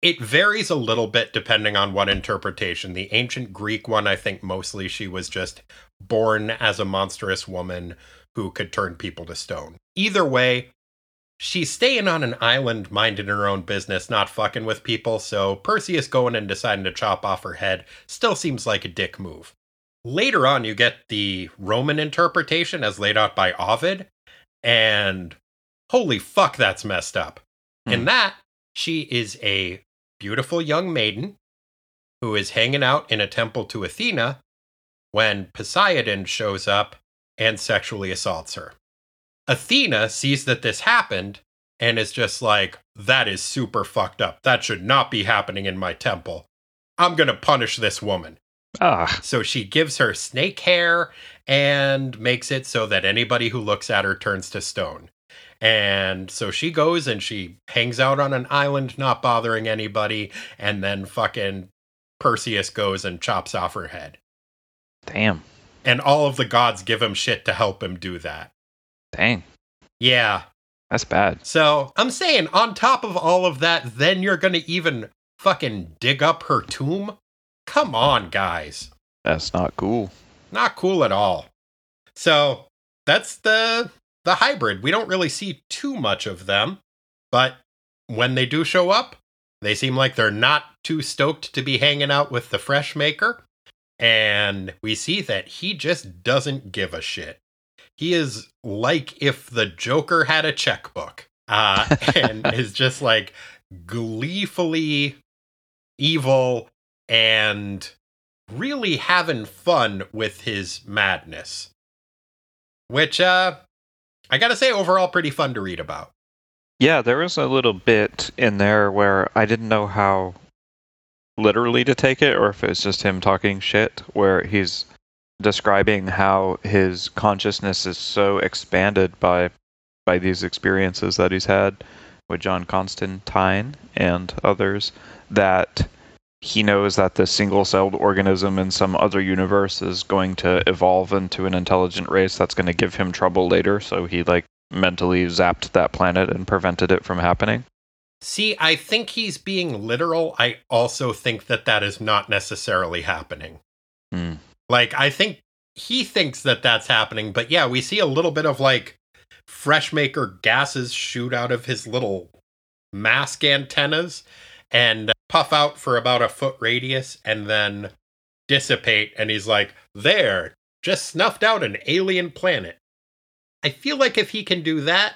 It varies a little bit depending on what interpretation. The ancient Greek one, I think mostly she was just born as a monstrous woman who could turn people to stone. Either way, she's staying on an island minding her own business, not fucking with people, so Perseus going and deciding to chop off her head still seems like a dick move. Later on, you get the Roman interpretation as laid out by Ovid, and holy fuck, that's messed up. In Hmm. that, she is a beautiful young maiden who is hanging out in a temple to Athena when Poseidon shows up and sexually assaults her. Athena sees that this happened and is just like, that is super fucked up. That should not be happening in my temple. I'm going to punish this woman. Ah, So she gives her snake hair and makes it so that anybody who looks at her turns to stone. And so she goes and she hangs out on an island, not bothering anybody. And then fucking Perseus goes and chops off her head. damn, And all of the gods give him shit to help him do that. dang, Yeah. that's bad. So I'm saying, on top of all of that, then you're going to even fucking dig up her tomb? Come on, guys. That's not cool. not cool at all. So that's the the hybrid. We don't really see too much of them, but when they do show up, they seem like they're not too stoked to be hanging out with the fresh maker. And we see that he just doesn't give a shit. He is like if the Joker had a checkbook. Uh, *laughs* and is just like gleefully evil and really having fun with his madness. Which, uh, I gotta say, overall, pretty fun to read about. Yeah, there was a little bit in there where I didn't know how literally to take it or if it's just him talking shit, where he's describing how his consciousness is so expanded by by these experiences that he's had with John Constantine and others that he knows that the single-celled organism in some other universe is going to evolve into an intelligent race that's going to give him trouble later so he like mentally zapped that planet and prevented it from happening. See, I think he's being literal. I also think that that is not necessarily happening. Hmm. Like, I think he thinks that that's happening, but yeah, we see a little bit of like fresh maker gases shoot out of his little mask antennas and puff out for about a foot radius and then dissipate. And he's like, there, just snuffed out an alien planet. I feel like if he can do that,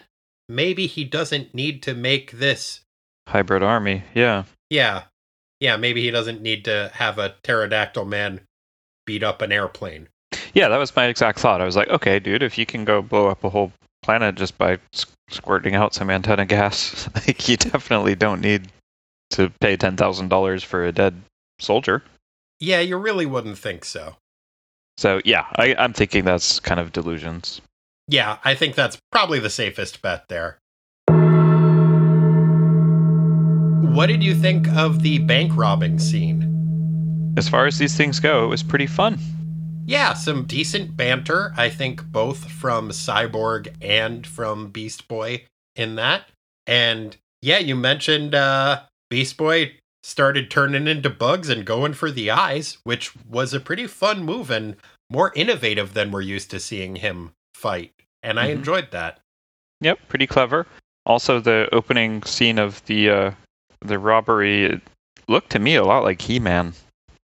maybe he doesn't need to make this Hybrid army, yeah. yeah. Yeah, maybe he doesn't need to have a pterodactyl man beat up an airplane. Yeah, that was my exact thought. I was like, okay, dude, if you can go blow up a whole planet just by squirting out some antenna gas. *laughs* like you definitely don't need to pay ten thousand dollars for a dead soldier. Yeah, you really wouldn't think so. So yeah, I, I'm thinking that's kind of delusions. Yeah, I think that's probably the safest bet there. What did you think of the bank robbing scene? As far as these things go, it was pretty fun. Yeah, some decent banter, I think, both from Cyborg and from Beast Boy in that. And yeah, you mentioned uh, Beast Boy started turning into bugs and going for the eyes, which was a pretty fun move and more innovative than we're used to seeing him fight. And I mm-hmm. enjoyed that. Yep, pretty clever. Also, the opening scene of the uh, the robbery looked to me a lot like He-Man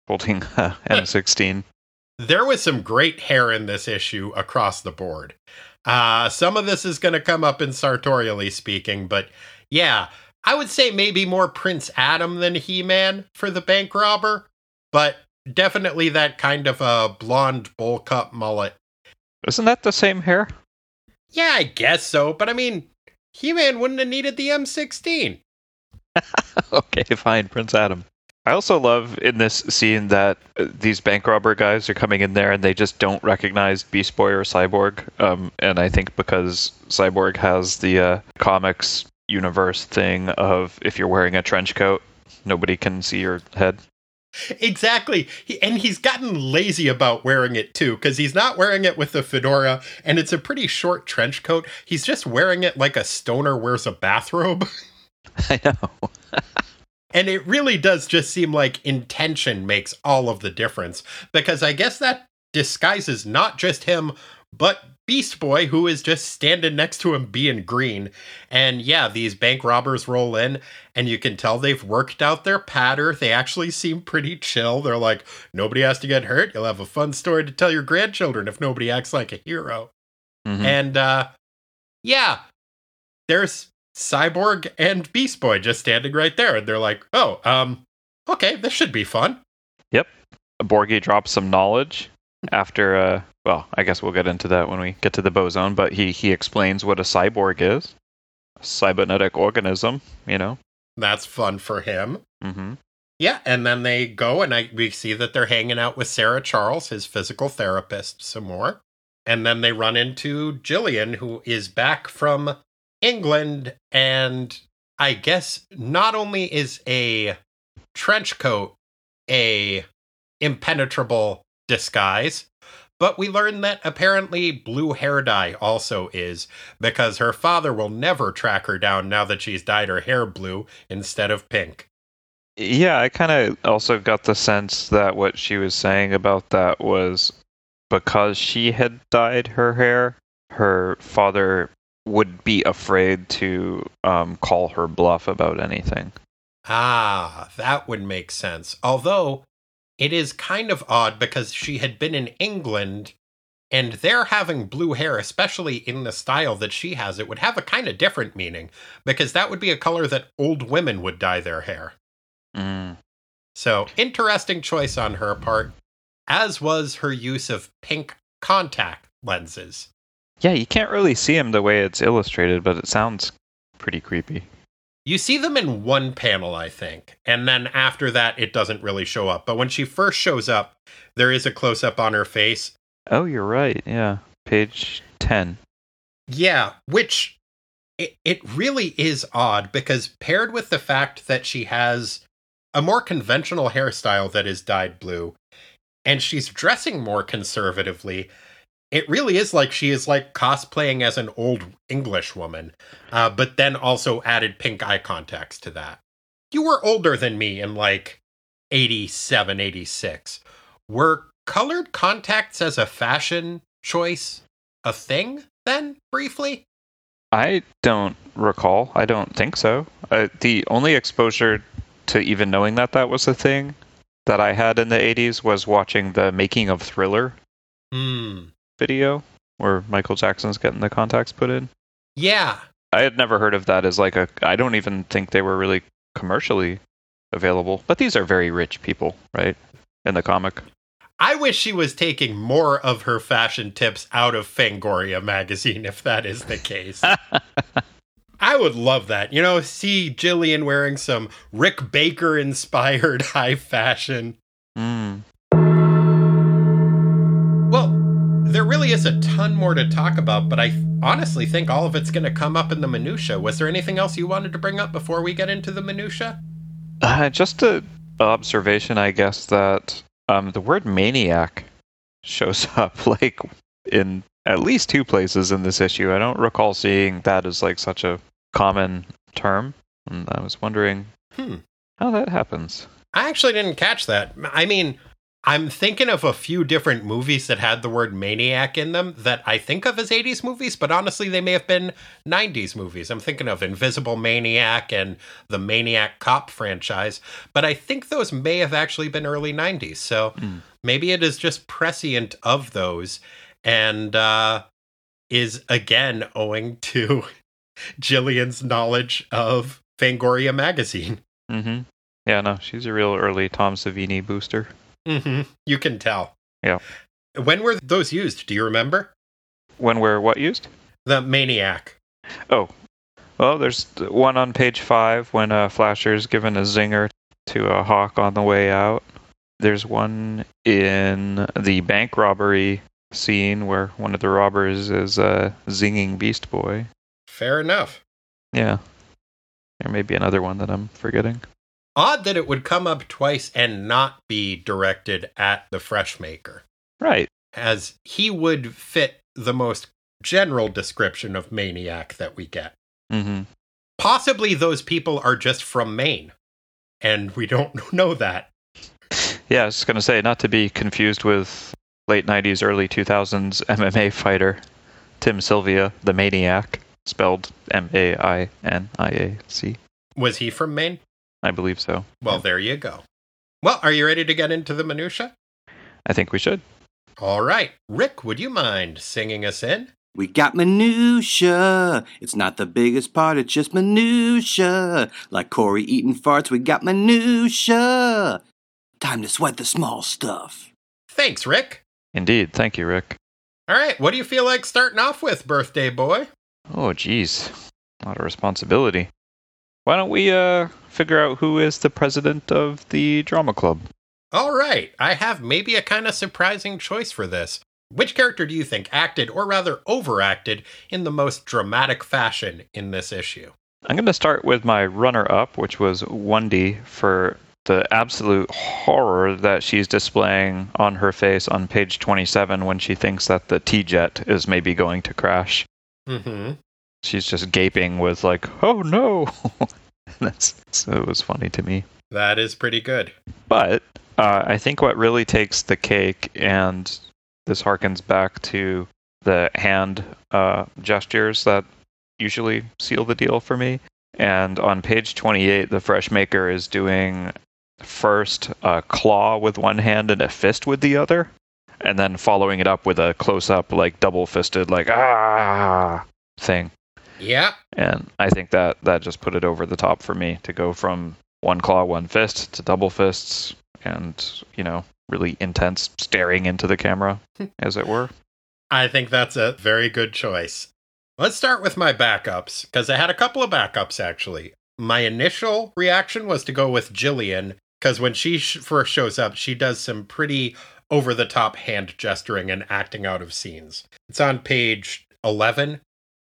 holding *laughs* uh, M16. There was some great hair in this issue across the board. Uh, some of this is going to come up in sartorially speaking, but yeah, I would say maybe more Prince Adam than He Man for the bank robber, but definitely that kind of a blonde bowl cut mullet. Isn't that the same hair? Yeah, I guess so, but I mean, He Man wouldn't have needed the M16. *laughs* okay, fine, Prince Adam. I also love in this scene that uh, these bank robber guys are coming in there and they just don't recognize Beast Boy or Cyborg. Um, and I think because Cyborg has the uh, comics universe thing of if you're wearing a trench coat, nobody can see your head. Exactly. He, and he's gotten lazy about wearing it too, because he's not wearing it with the fedora, and it's a pretty short trench coat. He's just wearing it like a stoner wears a bathrobe. *laughs* I know. and it really does just seem like intention makes all of the difference, because I guess that disguises not just him, but Beast Boy, who is just standing next to him being green. And yeah, these bank robbers roll in, and you can tell they've worked out their patter. They actually seem pretty chill. They're like, nobody has to get hurt. You'll have a fun story to tell your grandchildren if nobody acts like a hero. Mm-hmm. And uh, yeah, there's Cyborg and Beast Boy just standing right there. And they're like, oh, um, okay, this should be fun. Yep. Borgie drops some knowledge after uh, well, I guess we'll get into that when we get to the bozone, but he, he explains what a cyborg is. A cybernetic organism, you know. That's fun for him. Mm-hmm. Yeah, and then they go and I, we see that they're hanging out with Sarah Charles, his physical therapist, some more. And then they run into Jillian, who is back from England, and I guess not only is a trench coat a impenetrable disguise, but we learn that apparently blue hair dye also is, because her father will never track her down now that she's dyed her hair blue instead of pink. Yeah, I kind of also got the sense that what she was saying about that was because she had dyed her hair, her father would be afraid to um, call her bluff about anything. Ah, that would make sense. Although it is kind of odd because she had been in England and they're having blue hair, especially in the style that she has, it would have a kind of different meaning because that would be a color that old women would dye their hair. Mm. So, interesting choice on her part, as was her use of pink contact lenses. Yeah, you can't really see him the way it's illustrated, but it sounds pretty creepy. You see them in one panel, I think, and then after that, it doesn't really show up. But when she first shows up, there is a close up on her face. Oh, you're right. Yeah. Page 10. Yeah, which it, it really is odd because paired with the fact that she has a more conventional hairstyle that is dyed blue, and she's dressing more conservatively, it really is like she is like cosplaying as an old English woman, uh, but then also added pink eye contacts to that. You were older than me in like 87, 86. Were colored contacts as a fashion choice a thing then, briefly? I don't recall. I don't think so. Uh, the only exposure to even knowing that that was a thing that I had in the 80s was watching the making of Thriller. Hmm video where Michael Jackson's getting the contacts put in. Yeah. I had never heard of that as like a I don't even think they were really commercially available. But these are very rich people, right? In the comic. I wish she was taking more of her fashion tips out of Fangoria magazine if that is the case. *laughs* I would love that. You know, see Jillian wearing some Rick Baker inspired *laughs* high fashion. Mm. Well, there really is a ton more to talk about, but I honestly think all of it's going to come up in the minutia. Was there anything else you wanted to bring up before we get into the minutia? Uh, just a observation, I guess, that um, the word maniac shows *laughs* up like in at least two places in this issue. I don't recall seeing that as like such a common term, and I was wondering Hmm. how that happens. I actually didn't catch that. I mean, I'm thinking of a few different movies that had the word maniac in them that I think of as 80s movies, but honestly, they may have been 90s movies. I'm thinking of Invisible Maniac and the Maniac Cop franchise, but I think those may have actually been early 90s. So Mm. maybe it is just prescient of those and uh, is again owing to *laughs* Jillian's knowledge of Fangoria magazine. Mm-hmm. Yeah, no, she's a real early Tom Savini booster. Hmm You can tell. Yeah. When were those used? Do you remember? When were what used? The Maniac. Oh, well, there's one on page five when uh, Flasher's given a zinger to a hawk on the way out. There's one in the bank robbery scene where one of the robbers is uh, zinging Beast Boy. Fair enough. Yeah. There may be another one that I'm forgetting. Odd that it would come up twice and not be directed at the Fresh Maker, Right. as he would fit the most general description of Maniac that we get. Mm-hmm. Possibly those people are just from Maine, and we don't *laughs* know that. Yeah, I was going to say, not to be confused with late 90s, early 2000s MMA fighter Tim Sylvia, the Maniac, spelled M A I N I A C. Was he from Maine? I believe so. Well, there you go. Well, are you ready to get into the minutia? I think we should. All right. Rick, would you mind singing us in? We got minutia. It's not the biggest part, it's just minutia. Like Corey eating farts, we got minutia. Time to sweat the small stuff. Thanks, Rick. Indeed. Thank you, Rick. All right, what do you feel like starting off with, birthday boy? Oh, geez. A lot of responsibility. Why don't we uh figure out who is the president of the drama club? All right, I have maybe a kind of surprising choice for this. Which character do you think acted, or rather overacted, in the most dramatic fashion in this issue? I'm going to start with my runner up, which was Wendy, for the absolute horror that she's displaying on her face on page 27 when she thinks that the T jet is maybe going to crash. Mm-hmm. She's just gaping with, like, oh no! *laughs* That's so it was funny to me. That is pretty good. But uh, I think what really takes the cake, and this harkens back to the hand uh, gestures that usually seal the deal for me. And on page 28, the fresh maker is doing first a claw with one hand and a fist with the other, and then following it up with a close up, like double fisted, like ah thing. Yeah, And I think that that just put it over the top for me to go from one claw, one fist to double fists and, you know, really intense staring into the camera, *laughs* as it were. I think that's a very good choice. Let's start with my backups, because I had a couple of backups actually. My initial reaction was to go with Jillian, because when she sh- first shows up, she does some pretty over the top hand gesturing and acting out of scenes. It's on page 11,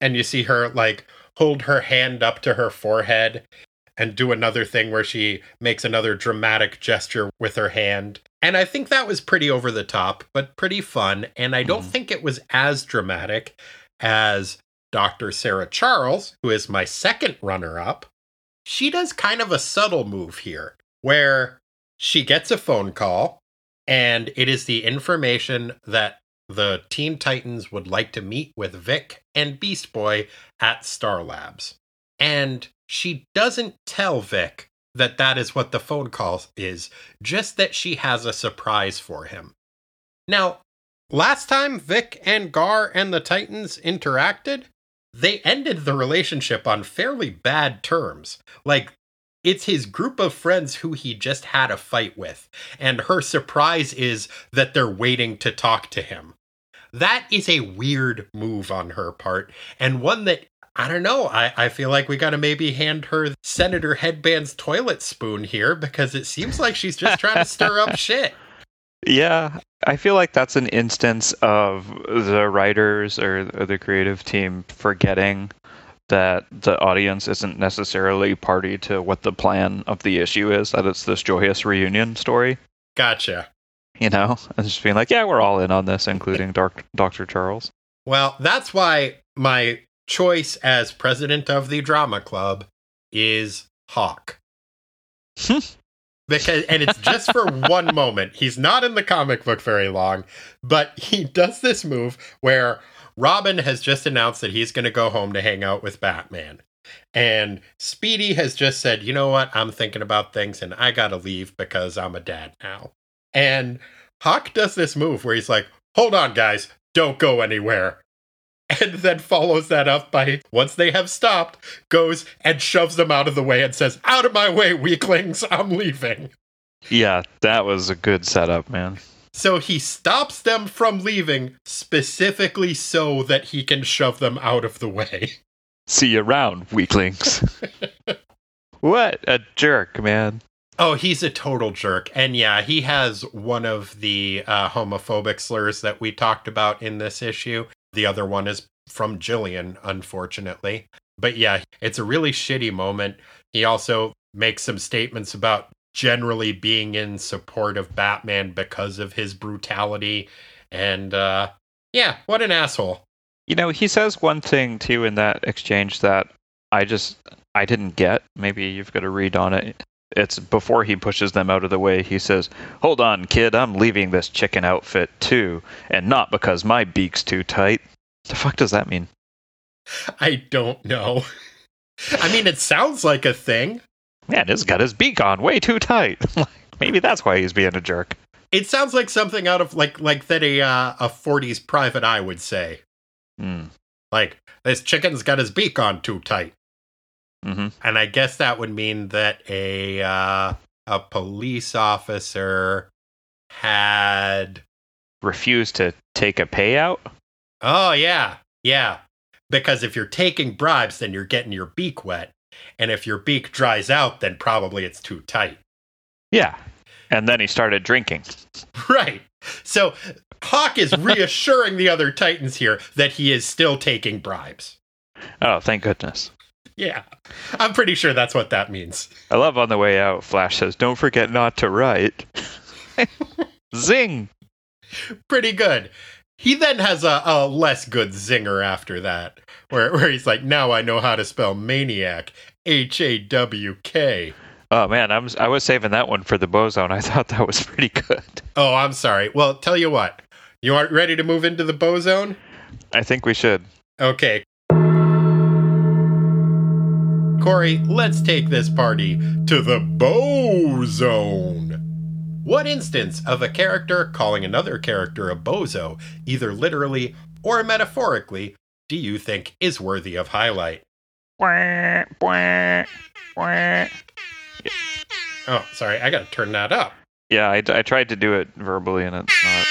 and you see her like hold her hand up to her forehead and do another thing where she makes another dramatic gesture with her hand. And I think that was pretty over the top, but pretty fun. And I don't Mhm. think it was as dramatic as Dr. Sarah Charles, who is my second runner up. She does kind of a subtle move here where she gets a phone call and it is the information that the Teen Titans would like to meet with Vic and Beast Boy at Star Labs. And she doesn't tell Vic that that is what the phone call is, just that she has a surprise for him. Now, last time Vic and Gar and the Titans interacted, they ended the relationship on fairly bad terms. Like, It's his group of friends who he just had a fight with, and her surprise is that they're waiting to talk to him. That is a weird move on her part, and one that I don't know. I, I feel like we got to maybe hand her Senator Headband's toilet spoon here because it seems like she's just trying to stir up *laughs* shit. Yeah, I feel like that's an instance of the writers or, or the creative team forgetting that the audience isn't necessarily party to what the plan of the issue is, that it's this joyous reunion story. Gotcha. You know, *laughs* and just being like, yeah, we're all in on this, including Doc- Dr. Charles. Well, that's why my choice as president of the drama club is Hawk. Hmm. *laughs* because and it's just for *laughs* one moment. He's not in the comic book very long, but he does this move where Robin has just announced that he's going to go home to hang out with Batman. And Speedy has just said, "You know what? I'm thinking about things and I got to leave because I'm a dad now." And Hawk does this move where he's like, "Hold on, guys. Don't go anywhere." *laughs* and then follows that up by once they have stopped goes and shoves them out of the way and says out of my way weaklings i'm leaving Yeah, that was a good setup, man. So he stops them from leaving specifically so that he can shove them out of the way. See you around, weaklings. *laughs* what a jerk, man. oh he's a total jerk. And yeah he has one of the uh, homophobic slurs that we talked about in this issue. The other one is from jillian unfortunately. But yeah it's a really shitty moment. He also makes some statements about generally being in support of batman because of his brutality and uh yeah what an asshole You know, he says one thing too in that exchange that I just I didn't get. Maybe you've got to read on it. It's before he pushes them out of the way. He says, "Hold on, kid, I'm leaving this chicken outfit too, and not because my beak's too tight." The fuck does that mean? i don't know *laughs* i mean it sounds like a thing Man, he's got his beak on way too tight. *laughs* Maybe that's why he's being a jerk. it sounds like something out of like like that a uh, a 40s private eye would say Hmm. like this chicken's got his beak on too tight Mm-hmm. and i guess that would mean that a uh, a police officer had Refuse to take a payout. oh yeah yeah because if you're taking bribes then you're getting your beak wet and if your beak dries out then probably it's too tight Yeah, and then he started drinking. right so hawk is *laughs* reassuring the other titans here that he is still taking bribes Oh, thank goodness. yeah i'm pretty sure that's what that means I love on the way out. Flash says, "Don't forget not to write." *laughs* Zing. pretty good. He then has a, a less good zinger after that, where, where he's like, now I know how to spell maniac. H A W K. Oh man, I was I was saving that one for the bozone. I thought that was pretty good. *laughs* Oh, I'm sorry. Well, tell you what. You aren't ready to move into the bozone? I think we should. Okay. Corey, let's take this party to the bozone. What instance of a character calling another character a bozo, either literally or metaphorically, do you think is worthy of highlight? Oh, sorry, I gotta turn that up. Yeah, I, I tried to do it verbally, and it's not.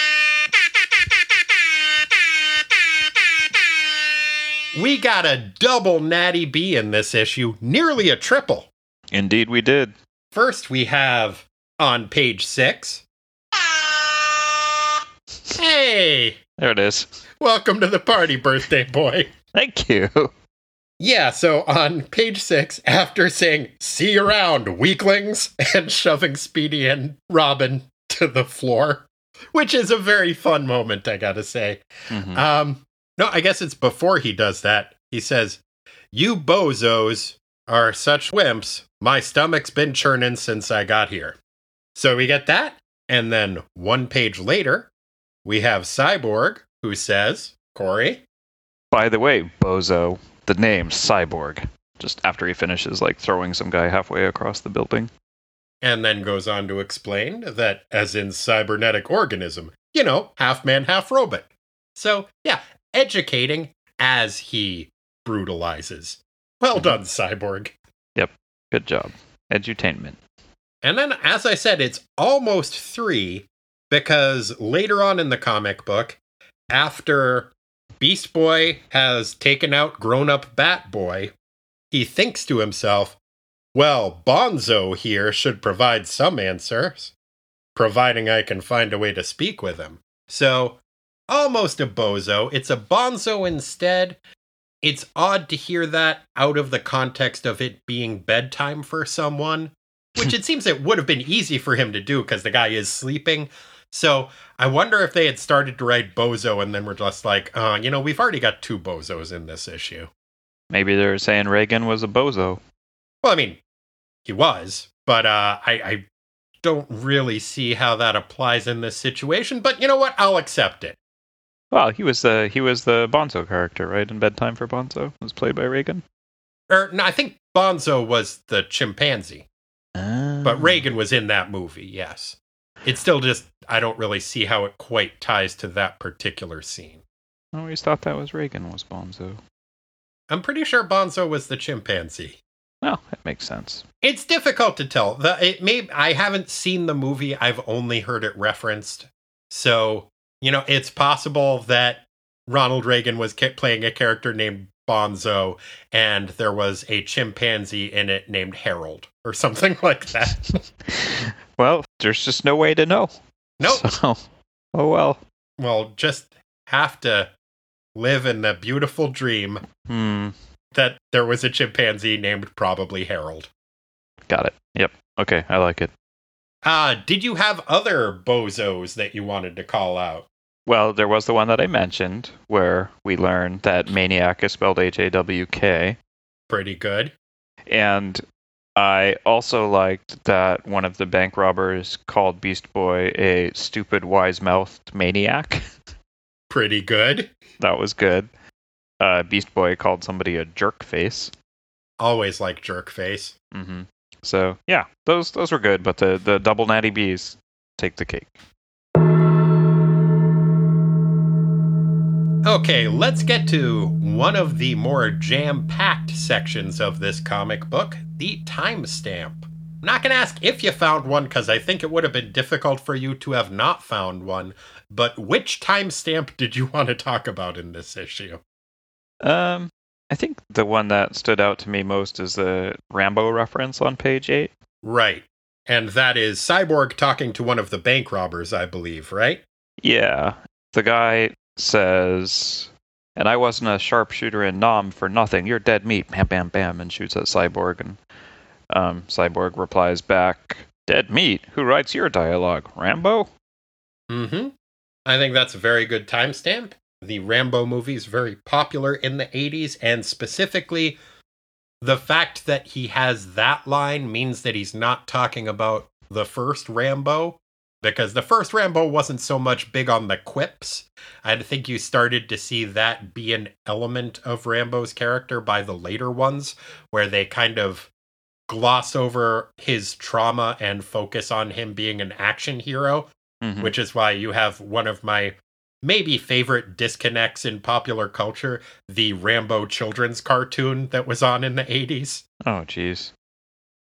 We got a double natty B in this issue, nearly a triple. Indeed, we did. First, we have on page six. Hey, There it is. welcome to the party, birthday boy. Thank you. Yeah, so on page six, after saying, see you around, weaklings, and shoving Speedy and Robin to the floor, which is a very fun moment, I gotta say. Mhm. Um, no, I guess it's before he does that. He says, You bozos are such wimps. My stomach's been churning since I got here. So we get that. And then one page later, we have Cyborg who says, Corey, By the way, Bozo, the name Cyborg. Just after he finishes, like throwing some guy halfway across the building. and then goes on to explain that, as in cybernetic organism, you know, half man, half robot. So, yeah, educating as he brutalizes. Well Mhm. done, Cyborg. Yep, good job. edutainment. And then, as I said, it's almost three because later on in the comic book, after Beast Boy has taken out grown up Bat Boy, he thinks to himself, well, Bonzo here should provide some answers, providing I can find a way to speak with him. So, almost a bozo. It's a bonzo instead. It's odd to hear that out of the context of it being bedtime for someone, which it seems it would have been easy for him to do because the guy is sleeping. So I wonder if they had started to write bozo and then were just like, uh, you know, we've already got two bozos in this issue. Maybe they're saying Reagan was a bozo. Well, I mean, he was, but uh, I, I don't really see how that applies in this situation. But you know what? I'll accept it. Well, he was the he was the Bonzo character, right? In Bedtime for Bonzo was played by Reagan. Or no, I think Bonzo was the chimpanzee, But ah. Reagan was in that movie. Yes, it's still just I don't really see how it quite ties to that particular scene. I always thought that was Reagan was Bonzo. I'm pretty sure Bonzo was the chimpanzee. No, that makes sense. It's difficult to tell. The it may I haven't seen the movie. I've only heard it referenced. So, you know, it's possible that Ronald Reagan was playing a character named Bonzo and there was a chimpanzee in it named Harold or something *laughs* like that. well, there's just no way to know. Nope. *laughs* So, oh well. Well, just have to live in the beautiful dream Hmm. that there was a chimpanzee named probably Harold. Got it. Yep. Okay, I like it. Uh, did you have other bozos that you wanted to call out? Well, there was the one that I mentioned where we learned that Maniac is spelled H A W K. Pretty good. And I also liked that one of the bank robbers called Beast Boy a stupid, wise mouthed maniac. *laughs* Pretty good. that was good. Uh, Beast Boy called somebody a jerk face. Always like jerk face. Mm-hmm. So yeah, those those were good, but the the double natty bees take the cake. Okay, let's get to one of the more jam packed sections of this comic book the timestamp. I'm not going to ask if you found one because I think it would have been difficult for you to have not found one, but which timestamp *laughs* did you want to talk about in this issue? Um, I think the one that stood out to me most is the Rambo reference on page eight. Right. And that is Cyborg talking to one of the bank robbers, I believe, right? Yeah, the guy says, "And I wasn't a sharpshooter in Nam for nothing. You're dead meat." Bam, bam, bam, and shoots at Cyborg, and um, Cyborg replies back, "Dead meat? Who writes your dialogue? Rambo?" Mm hmm. I think that's a very good timestamp. The Rambo movie is very popular in the 80s, and specifically, the fact that he has that line means that he's not talking about the first Rambo, because the first Rambo wasn't so much big on the quips. I think you started to see that be an element of Rambo's character by the later ones, where they kind of gloss over his trauma and focus on him being an action hero Mhm. which is why you have one of my maybe favorite disconnects in popular culture the Rambo children's cartoon that was on in the 80s. Oh, jeez.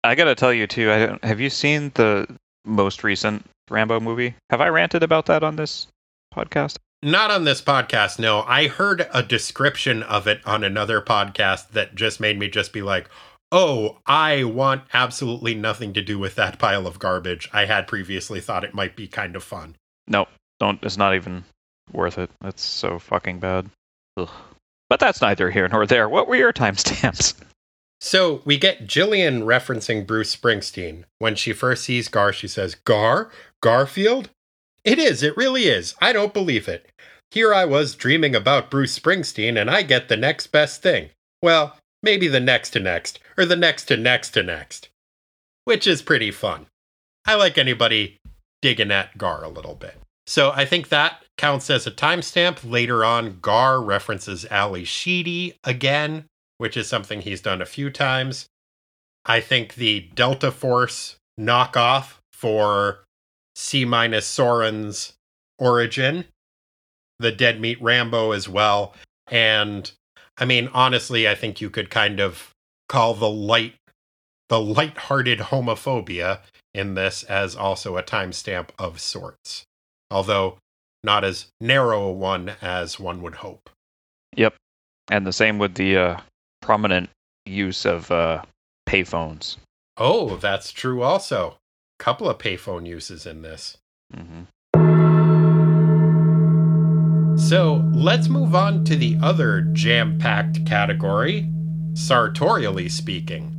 I gotta tell you too. I don't, have you seen the most recent Rambo movie? Have I ranted about that on this podcast? Not on this podcast, no. I heard a description of it on another podcast that just made me just be like, oh, I want absolutely nothing to do with that pile of garbage. I had previously thought it might be kind of fun. No, Don't. It's not even worth it. That's so fucking bad. Ugh. But that's neither here nor there. What were your timestamps? *laughs* So we get Jillian referencing Bruce Springsteen. When she first sees Gar, she says, Gar? Garfield? It is, it really is. I don't believe it. Here I was dreaming about Bruce Springsteen, and I get the next best thing. Well, maybe the next to next, or the next to next to next. Which is pretty fun. I like anybody digging at Gar a little bit. So I think that counts as a timestamp. Later on, Gar references Ally Sheedy again, which is something he's done a few times. I think the Delta Force knockoff for C minus Soren's origin, the Dead Meat Rambo as well. And I mean, honestly, I think you could kind of call the light the light-hearted homophobia in this as also a timestamp of sorts, although not as narrow a one as one would hope. Yep. And the same with the uh, prominent use of uh, payphones. Oh, that's true also. a Couple of payphone uses in this. hmm So let's move on to the other jam packed category, sartorially speaking.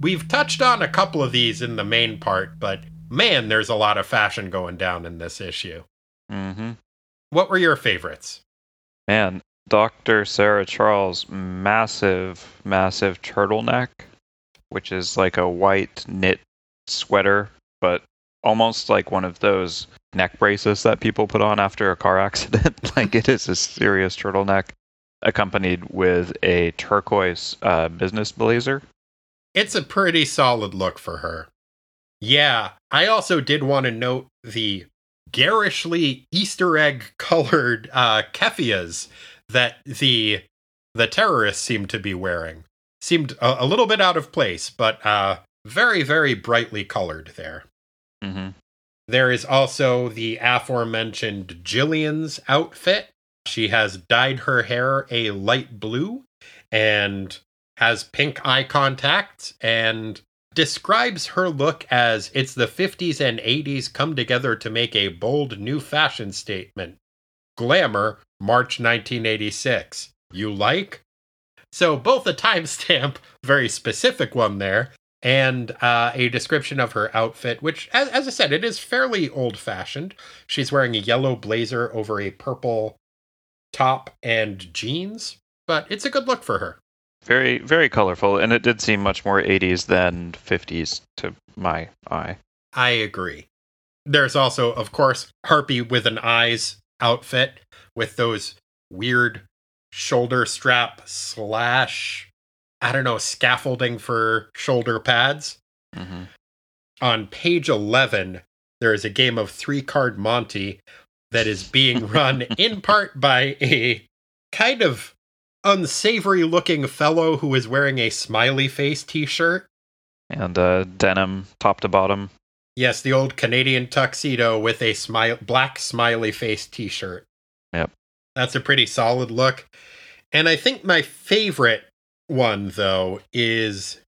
We've touched on a couple of these in the main part, but man, there's a lot of fashion going down in this issue. Mm-hmm. What were your favorites? Man, Dr. Sarah Charles, massive, massive turtleneck, which is like a white knit sweater, but almost like one of those neck braces that people put on after a car accident. *laughs* like it is a serious turtleneck, accompanied with a turquoise uh, business blazer. It's a pretty solid look for her. Yeah, I also did want to note the garishly Easter egg colored uh, keffias that the the terrorists seemed to be wearing. Seemed a, a little bit out of place, but uh, very, very brightly colored there. hmm There is also the aforementioned Jillian's outfit. She has dyed her hair a light blue and has pink eye contacts and describes her look as it's the 50s and 80s come together to make a bold new fashion statement. Glamour, March 1986. You like? So, both a timestamp, *laughs* very specific one there, and uh, a description of her outfit, which, as, as I said, it is fairly old fashioned. She's wearing a yellow blazer over a purple top and jeans, but it's a good look for her. Very, very colorful, and it did seem much more 80s than 50s to my eye. I agree. There's also, of course, Harpy with an eyes outfit with those weird shoulder strap slash, I don't know, scaffolding for shoulder pads. hmm On page 11, there is a game of three card Monte that is being *laughs* run in part by a kind of unsavory looking fellow who is wearing a smiley face t shirt. And uh, denim top to bottom. Yes, the old Canadian tuxedo with a smile, black smiley face t shirt. Yep. That's a pretty solid look. And I think my favorite one, though, is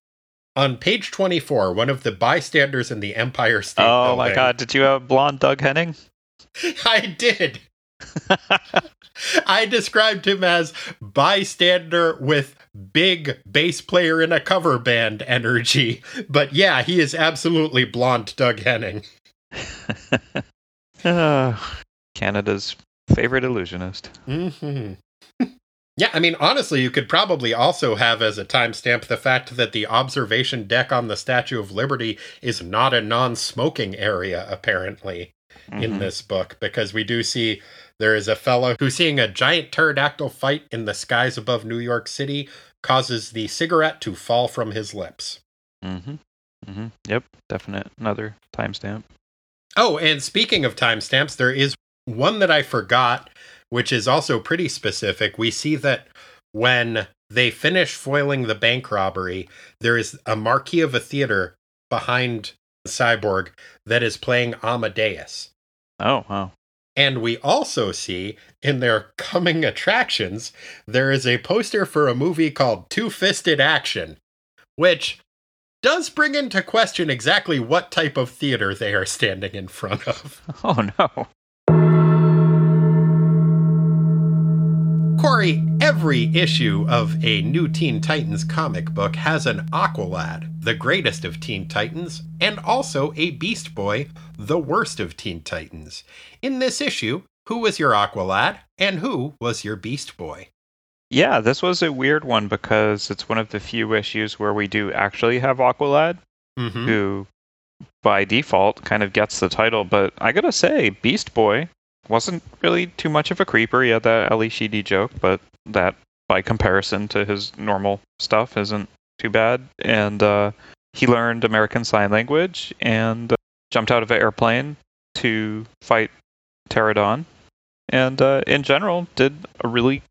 on page 24, one of the bystanders in the Empire State oh my god, did you have blonde Doug Henning? *laughs* I did. *laughs* I described him as bystander with big bass player in a cover band energy. But yeah, he is absolutely blonde Doug Henning. Uh, *laughs* Canada's favorite illusionist. hmm *laughs* yeah, I mean, honestly, you could probably also have as a timestamp the fact that the observation deck on the Statue of Liberty is not a non smoking area, apparently, in Mhm. this book, because we do see there is a fellow who's seeing a giant pterodactyl fight in the skies above New York City, causes the cigarette to fall from his lips. Mhm. Mhm. Yep, definite another timestamp. Oh, and speaking of timestamps, there is one that I forgot, which is also pretty specific. We see that when they finish foiling the bank robbery, there is a marquee of a theater behind the Cyborg that is playing Amadeus. Oh, wow. And we also see in their coming attractions, there is a poster for a movie called Two Fisted Action, which does bring into question exactly what type of theater they are standing in front of. *laughs* Oh no. Corey, every issue of a new Teen Titans comic book has an Aqualad, the greatest of Teen Titans, and also a Beast Boy, the worst of Teen Titans. In this issue, who was your Aqualad and who was your Beast Boy? Yeah, this was a weird one because it's one of the few issues where we do actually have Aqualad, Mm-hmm. who by default kind of gets the title. But I gotta say, Beast Boy wasn't really too much of a creeper. He had that Ally Sheedy joke, but that by comparison to his normal stuff isn't too bad. And uh, he learned American Sign Language and uh, jumped out of an airplane to fight Pterodon. And uh, in general, did a really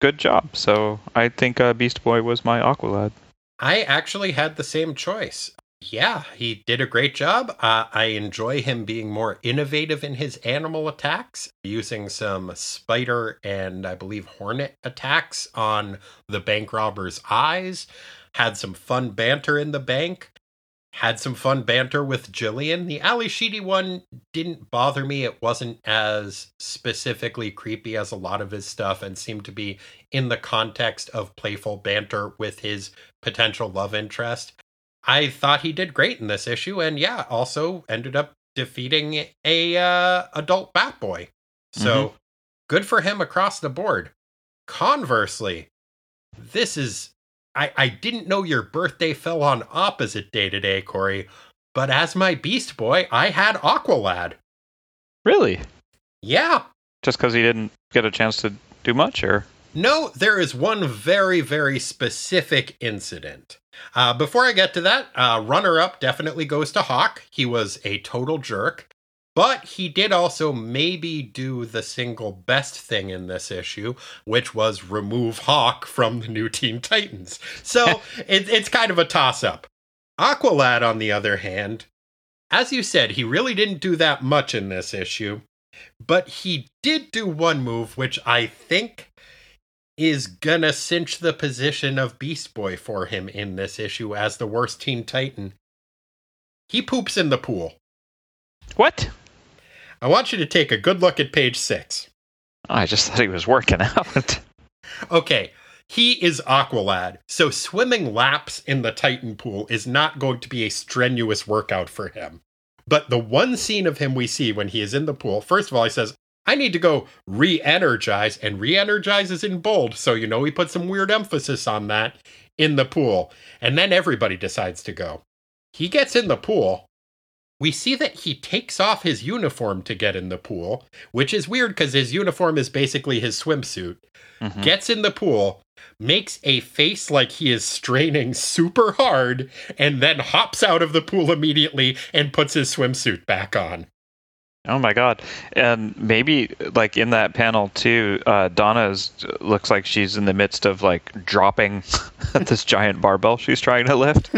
good job. So I think uh, Beast Boy was my Aqualad. I actually had the same choice. Yeah, he did a great job. Uh, I enjoy him being more innovative in his animal attacks, using some spider and I believe hornet attacks on the bank robber's eyes. Had some fun banter in the bank. Had some fun banter with Jillian. The Ally Sheedy one didn't bother me. It wasn't as specifically creepy as a lot of his stuff and seemed to be in the context of playful banter with his potential love interest. I thought he did great in this issue, and yeah, also ended up defeating a uh, adult Batboy. So Mm-hmm. good for him across the board. Conversely, this is I, I didn't know your birthday fell on opposite day today, Corey, but as my Beast Boy, I had Aqualad. Really? Yeah. Just because he didn't get a chance to do much, or No, there is one very, very specific incident. Uh, before I get to that, uh, runner up definitely goes to Hawk. He was a total jerk, but he did also maybe do the single best thing in this issue, which was remove Hawk from the new Teen Titans. So *laughs* it, it's kind of a toss up. Aqualad, on the other hand, as you said, he really didn't do that much in this issue, but he did do one move, which I think is gonna cinch the position of Beast Boy for him in this issue as the worst Teen Titan. He poops in the pool. what? I want you to take a good look at page six. I just thought he was working out. *laughs* Okay, he is Aqualad, so swimming laps in the Titan pool is not going to be a strenuous workout for him. But the one scene of him we see when he is in the pool, first of all, he says, I need to go re energize, and re energize is in bold, so you know he put some weird emphasis on that in the pool. And then everybody decides to go. He gets in the pool. We see that he takes off his uniform to get in the pool, which is weird because his uniform is basically his swimsuit Mhm. gets in the pool, makes a face like he is straining super hard, and then hops out of the pool immediately and puts his swimsuit back on. Oh my god! And maybe like in that panel too, uh, Donna is, looks like she's in the midst of like dropping *laughs* this giant barbell she's trying to lift.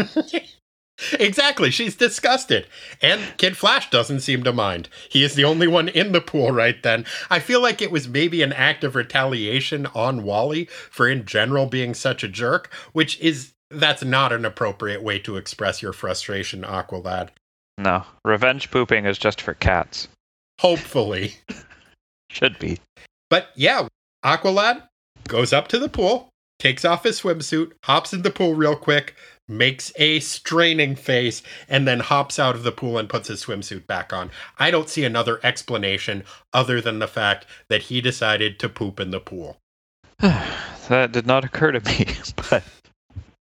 *laughs* exactly, she's disgusted. And Kid Flash doesn't seem to mind. He is the only one in the pool right then. I feel like it was maybe an act of retaliation on Wally for in general being such a jerk, which is that's not an appropriate way to express your frustration, Aqualad. No, revenge pooping is just for cats. Hopefully. *laughs* Should be. But yeah, Aqualad goes up to the pool, takes off his swimsuit, hops in the pool real quick, makes a straining face, and then hops out of the pool and puts his swimsuit back on. I don't see another explanation other than the fact that he decided to poop in the pool. *sighs* that did not occur to me, *laughs* but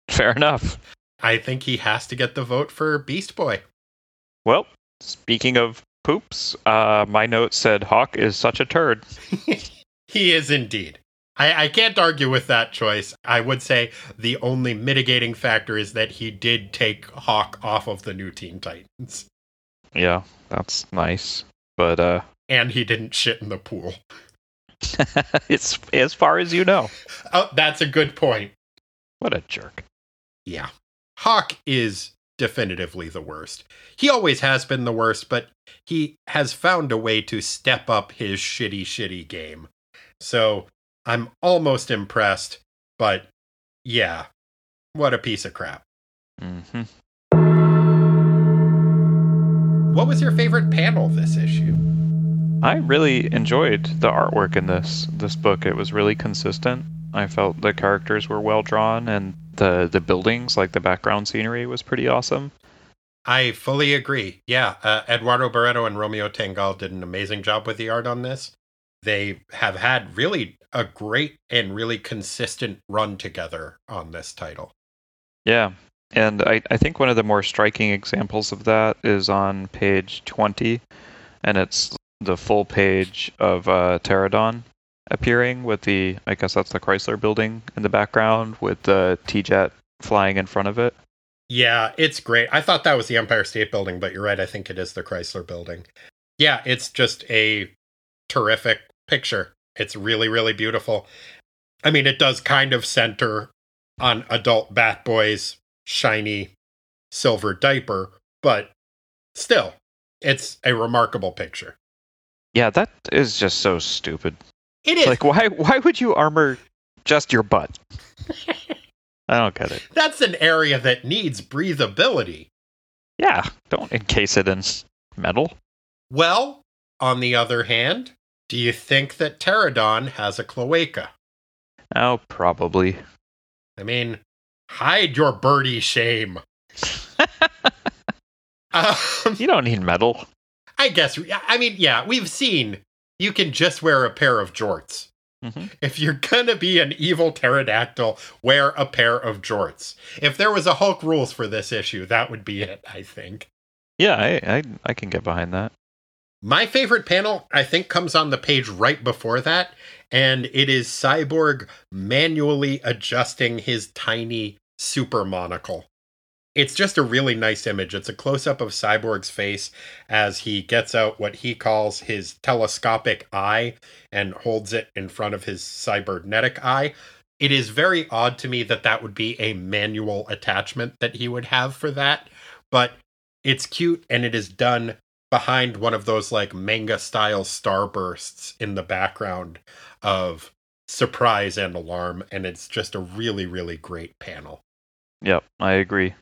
fair enough. I think he has to get the vote for Beast Boy. Well, speaking of poops, uh, my note said Hawk is such a turd. *laughs* he is indeed. I, I can't argue with that choice. I would say the only mitigating factor is that he did take Hawk off of the new Teen Titans. Yeah, that's nice. But uh, And he didn't shit in the pool. *laughs* it's as far as you know. Oh, that's a good point. What a jerk. Yeah. Hawk is definitively the worst. He always has been the worst, but he has found a way to step up his shitty, shitty game. So I'm almost impressed, but yeah, what a piece of crap. Mm-hmm. What was your favorite panel this issue? I really enjoyed the artwork in this this book. It was really consistent. I felt the characters were well drawn, and the the buildings, like the background scenery, was pretty awesome. I fully agree. Yeah, uh, Eduardo Barreto and Romeo Tangal did an amazing job with the art on this. They have had really a great and really consistent run together on this title. Yeah, and I I think one of the more striking examples of that is on page twenty, and it's the full page of uh, Pterodon appearing with the I guess that's the Chrysler building in the background with the T jet flying in front of it. Yeah, it's great. I thought that was the Empire State Building, but you're right. I think it is the Chrysler Building. Yeah, it's just a terrific picture. It's really, really beautiful. I mean, it does kind of center on adult Bat Boy's shiny silver diaper, but still, it's a remarkable picture. Yeah, that is just so stupid. It is. Like, why why would you armor just your butt? *laughs* I don't get it. That's an area that needs breathability. Yeah, don't encase it in metal. Well, on the other hand, do you think that Pterodon has a cloaca? Oh, probably. I mean, hide your birdie shame. *laughs* um, You don't need metal. I guess, I mean, yeah, we've seen you can just wear a pair of jorts. Mhm. If you're gonna be an evil pterodactyl, wear a pair of jorts. If there was a Hulk rules for this issue, that would be it, I think. Yeah, I, I I can get behind that. My favorite panel, I think, comes on the page right before that, and it is Cyborg manually adjusting his tiny super monocle. It's just a really nice image. It's a close up of Cyborg's face as he gets out what he calls his telescopic eye and holds it in front of his cybernetic eye. It is very odd to me that that would be a manual attachment that he would have for that, but it's cute and it is done behind one of those like manga style starbursts in the background of surprise and alarm and it's just a really really great panel Yep, I agree.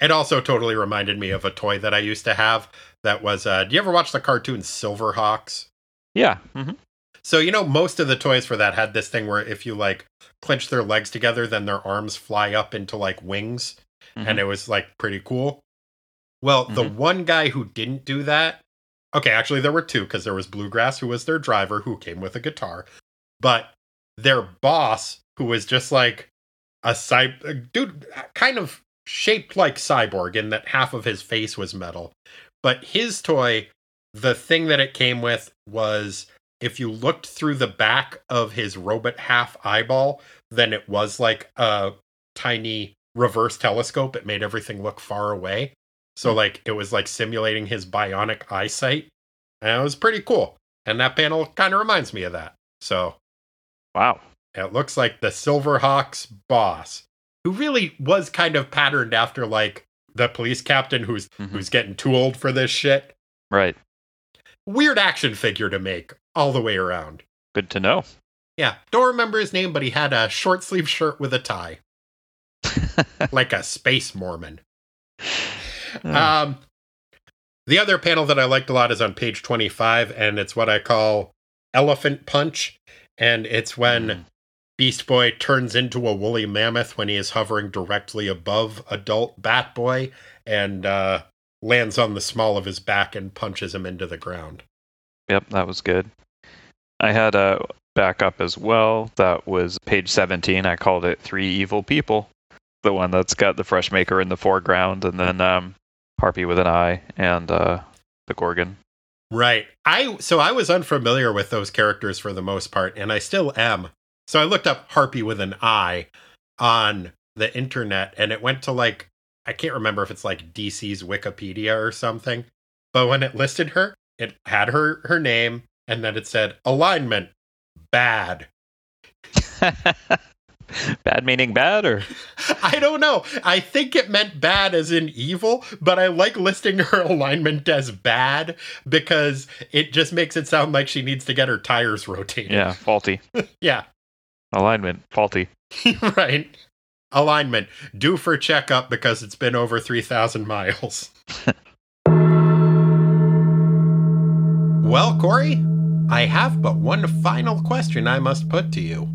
It also totally reminded me of a toy that i used to have that was uh do you ever watch the cartoon SilverHawks Yeah. hmm so you know most of the toys for that had this thing where if you like clench their legs together then their arms fly up into like wings and it was like pretty cool. Well, the Mhm. one guy who didn't do that, okay, actually there were two because there was Bluegrass who was their driver who came with a guitar, but their boss who was just like a cy- dude, kind of shaped like cyborg in that half of his face was metal, but his toy, the thing that it came with was if you looked through the back of his robot half eyeball, then it was like a tiny reverse telescope. It made everything look far away. So hmm. like it was like simulating his bionic eyesight. And it was pretty cool. And that panel kind of reminds me of that. So Wow. it looks like the SilverHawks boss, who really was kind of patterned after like the police captain who's Mhm. who's getting too old for this shit. Right. Weird action figure to make all the way around. Good to know. Yeah, don't remember his name, but he had a short sleeve shirt with a tie, *laughs* like a space Mormon. Hmm. Um, the other panel that I liked a lot is on page 25, and it's what I call Elephant Punch. And it's when Mm. Beast Boy turns into a woolly mammoth when he is hovering directly above adult Bat Boy and uh, lands on the small of his back and punches him into the ground. Yep, that was good. I had a backup as well. That was page 17. I called it Three Evil People. The one that's got the fresh maker in the foreground and then um, Harpy with an eye and uh, the Gorgon. Right. I so I was unfamiliar with those characters for the most part, and I still am. So I looked up Harpy with an I on the internet, and it went to like I can't remember if it's like DC's Wikipedia or something. But when it listed her, it had her her name, and then it said alignment bad. *laughs* bad meaning bad or *laughs* I don't know. I think it meant bad as in evil, but I like listing her *laughs* alignment as bad because it just makes it sound like she needs to get her tires rotated. yeah, faulty. Yeah, Alignment, faulty. *laughs* right. Alignment due for checkup because it's been over 3,000 miles. well, Corey, I have but one final question I must put to you.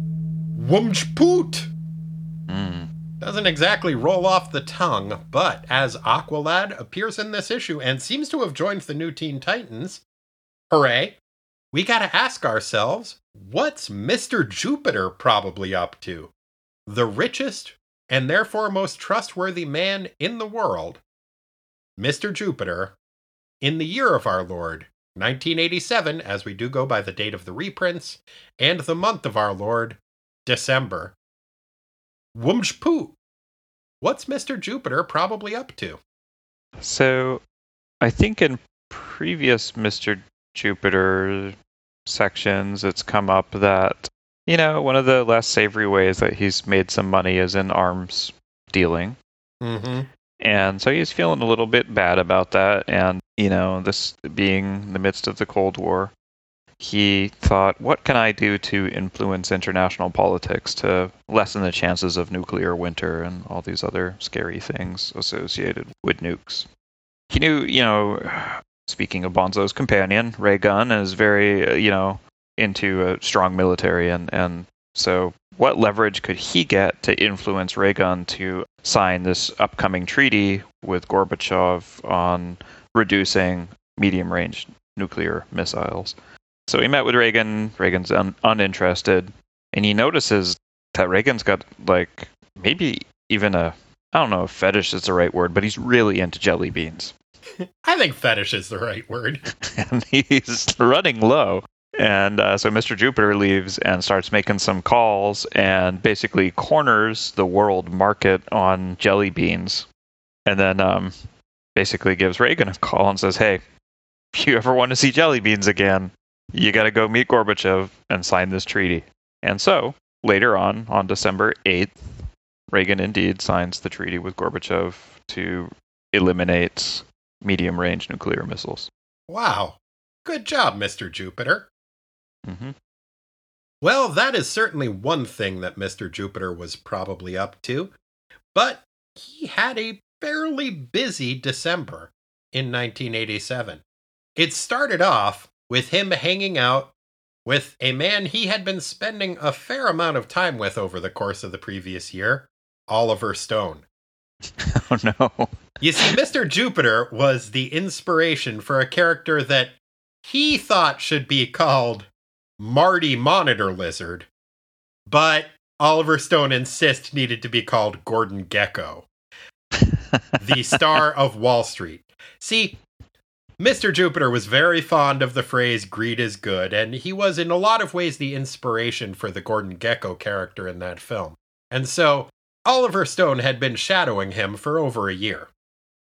Wumchpoot! Mm. Doesn't exactly roll off the tongue, but as Aqualad appears in this issue and seems to have joined the new Teen Titans, hooray, we gotta ask ourselves what's Mr. Jupiter probably up to? The richest and therefore most trustworthy man in the world, Mr. Jupiter, in the year of our Lord, 1987, as we do go by the date of the reprints, and the month of our Lord, December. Wumshpoo. What's Mr. Jupiter probably up to? So, I think in previous Mr. Jupiter sections, it's come up that, you know, one of the less savory ways that he's made some money is in arms dealing. Mm-hmm. And so he's feeling a little bit bad about that. And, you know, this being in the midst of the Cold War, he thought, what can I do to influence international politics to lessen the chances of nuclear winter and all these other scary things associated with nukes? He knew, you know, speaking of Bonzo's companion, Ray Gunn is very, uh, you know, into a strong military. And, and so what leverage could he get to influence Ray Gunn to sign this upcoming treaty with Gorbachev on reducing medium range nuclear missiles? So he met with Reagan. Reagan's un- uninterested, and he notices that Reagan's got like maybe even a I don't know if fetish is the right word, but he's really into jelly beans. *laughs* I think fetish is the right word. *laughs* and he's running low. And uh, so Mr. Jupiter leaves and starts making some calls and basically corners the world market on jelly beans. And then um, basically gives Reagan a call and says, Hey, if you ever want to see jelly beans again, you got to go meet Gorbachev and sign this treaty. And so later on, on December 8th, Reagan indeed signs the treaty with Gorbachev to eliminate medium range nuclear missiles. Wow. Good job, Mr. Jupiter. Mm-hmm. Well, that is certainly one thing that Mr. Jupiter was probably up to. But he had a fairly busy December in 1987. It started off with him hanging out with a man he had been spending a fair amount of time with over the course of the previous year, Oliver Stone. *laughs* Oh no. You see, Mr. Jupiter was the inspiration for a character that he thought should be called Marty Monitor Lizard, but Oliver Stone insists needed to be called Gordon Gekko, the star of Wall Street. See, Mr. Jupiter was very fond of the phrase greed is good, and he was in a lot of ways the inspiration for the Gordon Gekko character in that film. And so Oliver Stone had been shadowing him for over a year.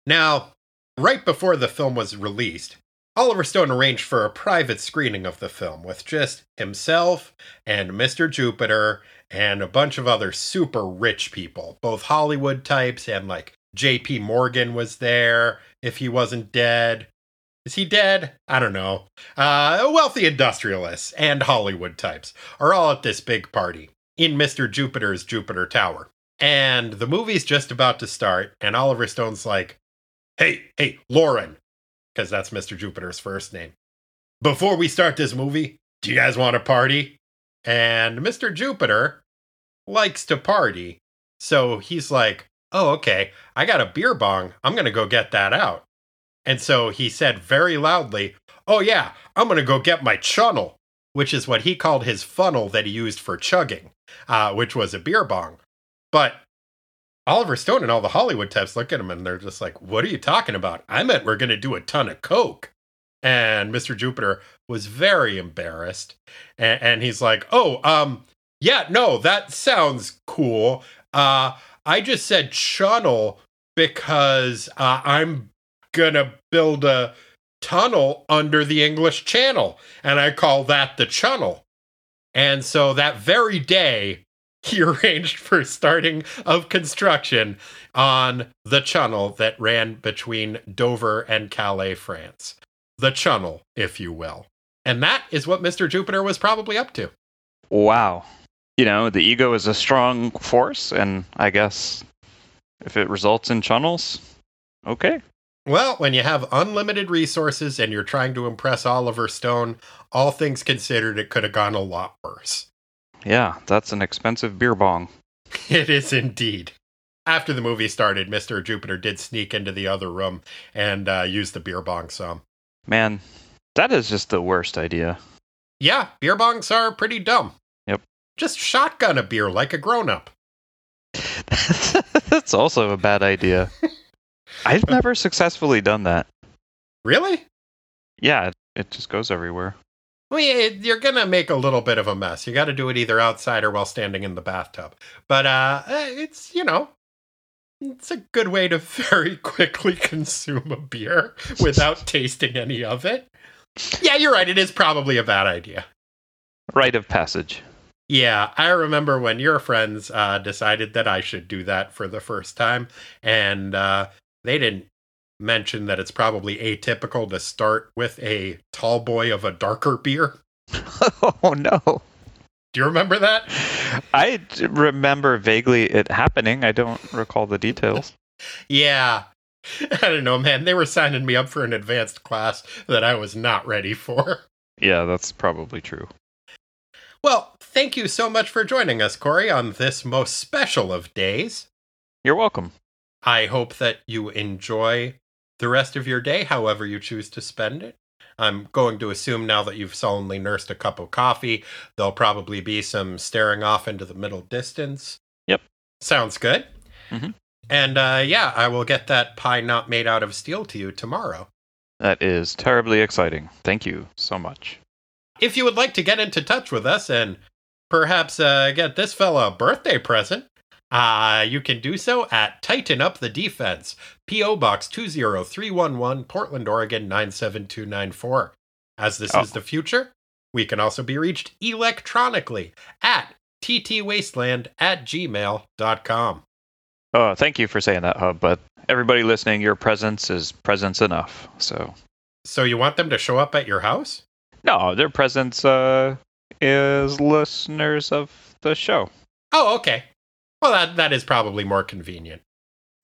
Now, right before the film was released, Oliver Stone arranged for a private screening of the film with just himself and Mr. Jupiter and a bunch of other super rich people, both Hollywood types and like JP Morgan was there if he wasn't dead. Is he dead? I don't know. Uh, wealthy industrialists and Hollywood types are all at this big party in Mr. Jupiter's Jupiter Tower. And the movie's just about to start, and Oliver Stone's like, Hey, hey, Loren, because that's Mr. Jupiter's first name. Before we start this movie, do you guys want to party? And Mr. Jupiter likes to party. So he's like, Oh, okay, I got a beer bong. I'm going to go get that out. And so he said very loudly, Oh, yeah, I'm going to go get my chunnel, which is what he called his funnel that he used for chugging, uh, which was a beer bong. But Oliver Stone and all the Hollywood types look at him and they're just like, What are you talking about? I meant we're going to do a ton of Coke. And Mr. Jupiter was very embarrassed. And, and he's like, Oh, um, yeah, no, that sounds cool. Uh, I just said chunnel because uh, I'm gonna build a tunnel under the English Channel, and I call that the chunnel. And so that very day, *laughs* he arranged for starting of construction on the chunnel that ran between Dover and Calais, France. The chunnel, if you will. And that is what Mr. Jupiter was probably up to. Wow. You know, the ego is a strong force, and I guess if it results in chunnels, okay. Well, when you have unlimited resources and you're trying to impress Oliver Stone, all things considered, it could have gone a lot worse. Yeah, that's an expensive beer bong. *laughs* It is indeed. After the movie started, Mr. Jupiter did sneak into the other room and uh, use the beer bong some. Man, that is just the worst idea. Yeah, beer bongs are pretty dumb. Yep. Just shotgun a beer like a grown up. *laughs* That's also a bad idea. *laughs* I've never successfully done that. Really? Yeah, it, it just goes everywhere. Well, yeah, you're gonna make a little bit of a mess. You got to do it either outside or while standing in the bathtub. But uh, it's you know, it's a good way to *laughs* very quickly consume a beer without tasting any of it. Yeah, you're right. It is probably a bad idea. Rite of passage. Yeah, I remember when your friends uh, decided that I should do that for the first time, and uh, they didn't mention that it's probably atypical to start with a tall boy of a darker beer. *laughs* oh no. Do you remember that? I remember vaguely it happening. I don't recall the details. *laughs* Yeah. I don't know, man. They were signing me up for an advanced class that I was not ready for. Yeah, that's probably true. Well, thank you so much for joining us, Corey, on this most special of days. You're welcome. I hope that you enjoy the rest of your day, however you choose to spend it. I'm going to assume now that you've solemnly nursed a cup of coffee, there'll probably be some staring off into the middle distance. Yep. Sounds good. Mhm. And uh, yeah, I will get that pie not made out of steel to you tomorrow. That is terribly exciting. Thank you so much. If you would like to get into touch with us and perhaps uh, get this fella a birthday present, uh, you can do so at Tighten Up the Defense, P.O. Box 20311, Portland, Oregon 97294. As this Oh. is the future, we can also be reached electronically at ttwasteland at gmail.com. Oh, thank you for saying that, Hub. But everybody listening, your presence is presence enough. So, So you want them to show up at your house? no, their presence uh, is listeners of the show. Oh, okay. Well, that, that is probably more convenient.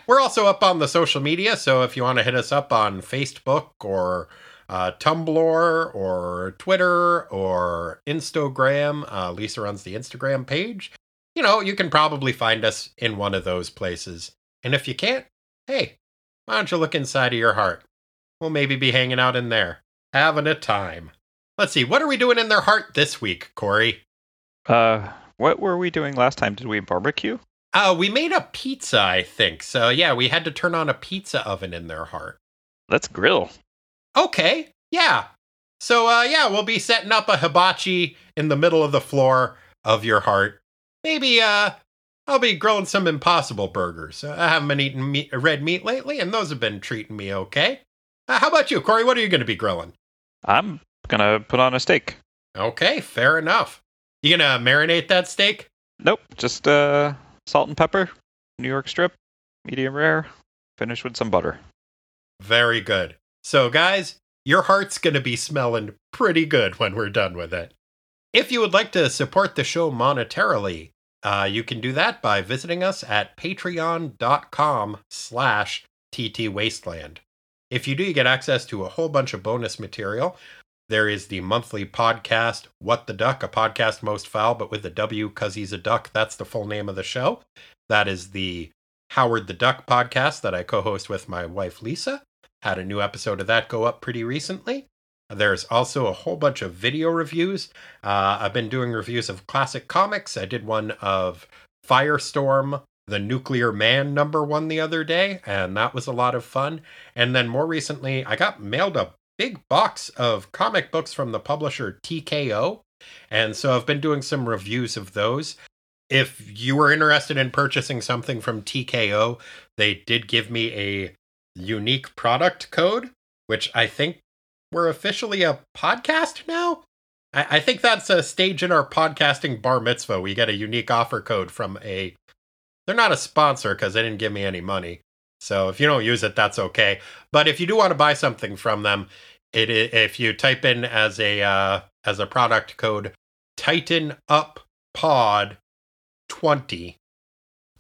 We're also up on the social media, so if you want to hit us up on Facebook or uh, Tumblr or Twitter or Instagram, uh, Lisa runs the Instagram page. You know, you can probably find us in one of those places. And if you can't, hey, why don't you look inside of your heart? We'll maybe be hanging out in there, having a time. Let's see, what are we doing in their heart this week, Corey? Uh, what were we doing last time? Did we barbecue? Uh, we made a pizza, I think. So yeah, we had to turn on a pizza oven in their heart. Let's grill. Okay, yeah. So uh, yeah, we'll be setting up a hibachi in the middle of the floor of your heart. Maybe uh, I'll be grilling some Impossible burgers. Uh, I haven't been eating meat, red meat lately, and those have been treating me okay. Uh, how about you, Corey? What are you going to be grilling? I'm gonna put on a steak. Okay, fair enough. You gonna marinate that steak? Nope, just uh, salt and pepper, New York strip, medium rare, finished with some butter. Very good. So, guys, your heart's going to be smelling pretty good when we're done with it. If you would like to support the show monetarily, uh, you can do that by visiting us at patreon.com slash ttwasteland. If you do, you get access to a whole bunch of bonus material. There is the monthly podcast, What the Duck, a podcast most foul, but with a W because he's a duck. That's the full name of the show. That is the Howard the Duck podcast that I co host with my wife, Lisa. Had a new episode of that go up pretty recently. There's also a whole bunch of video reviews. Uh, I've been doing reviews of classic comics. I did one of Firestorm, the Nuclear Man number one the other day, and that was a lot of fun. And then more recently, I got mailed a big box of comic books from the publisher TKO. And so I've been doing some reviews of those. If you were interested in purchasing something from TKO, they did give me a unique product code, which I think we're officially a podcast now. I, I think that's a stage in our podcasting bar mitzvah. We get a unique offer code from a. They're not a sponsor because they didn't give me any money. So if you don't use it, that's okay. But if you do want to buy something from them, it if you type in as a uh, as a product code Tighten Up Pod twenty,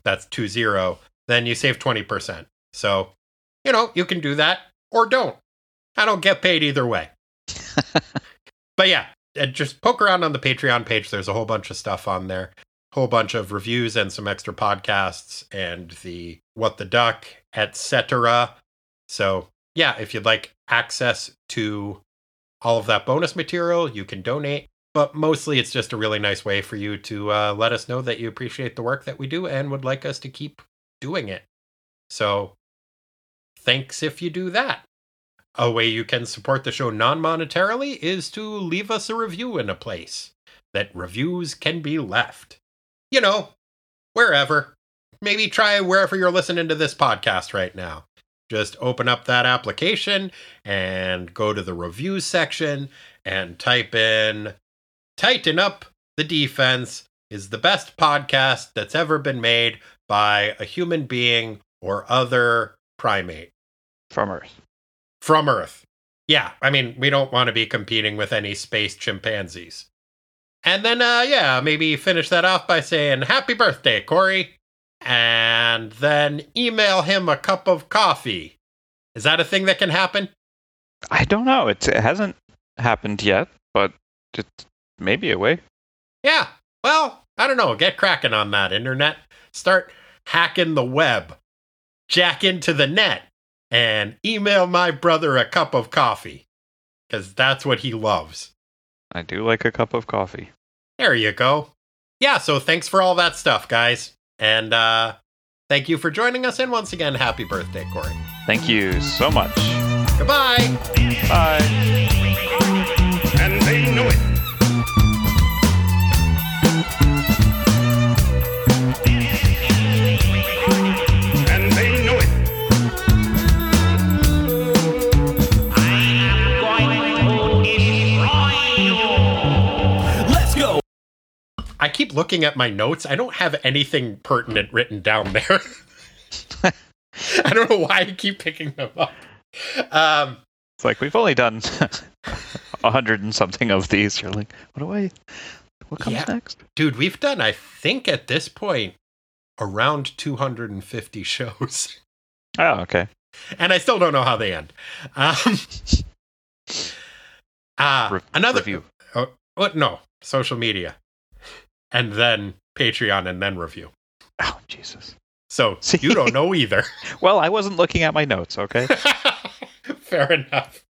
that's two zero, then you save twenty percent. So you know you can do that or don't. I don't get paid either way. *laughs* but yeah, uh, just poke around on the Patreon page. There's a whole bunch of stuff on there, whole bunch of reviews and some extra podcasts and the What the Duck, etc. So yeah, if you'd like access to all of that bonus material, you can donate. But mostly, it's just a really nice way for you to uh, let us know that you appreciate the work that we do and would like us to keep doing it. So, thanks if you do that. A way you can support the show non monetarily is to leave us a review in a place that reviews can be left. You know, wherever. Maybe try wherever you're listening to this podcast right now. Just open up that application and go to the reviews section and type in Tighten Up the Defense is the best podcast that's ever been made by a human being or other primate From Earth. from Earth. Yeah, I mean, we don't want to be competing with any space chimpanzees. And then, uh, yeah, maybe finish that off by saying, Happy birthday, Corey. And then email him a cup of coffee. Is that a thing that can happen? I don't know. It's, it hasn't happened yet, but it's maybe a way. Yeah. Well, I don't know. Get cracking on that, internet. Start hacking the web. Jack into the net and email my brother a cup of coffee. Because that's what he loves. I do like a cup of coffee. There you go. Yeah, so thanks for all that stuff, guys. And uh thank you for joining us. And once again, happy birthday, Corey. Thank you so much. Goodbye. Bye. and they know it. I keep looking at my notes. I don't have anything pertinent written down there. *laughs* I don't know why I keep picking them up. Um, It's like we've only done *laughs* a hundred and something of these. You're like, what do I? What comes Yeah. next? dude, we've done, I think at this point, around 250 shows. *laughs* Oh, okay. and I still don't know how they end. Um, uh, Re- another review. Oh, what? No, social media, and then Patreon, and then review. Oh, Jesus. So *laughs* you don't know either. Well, I wasn't looking at my notes. Okay. *laughs* Fair enough.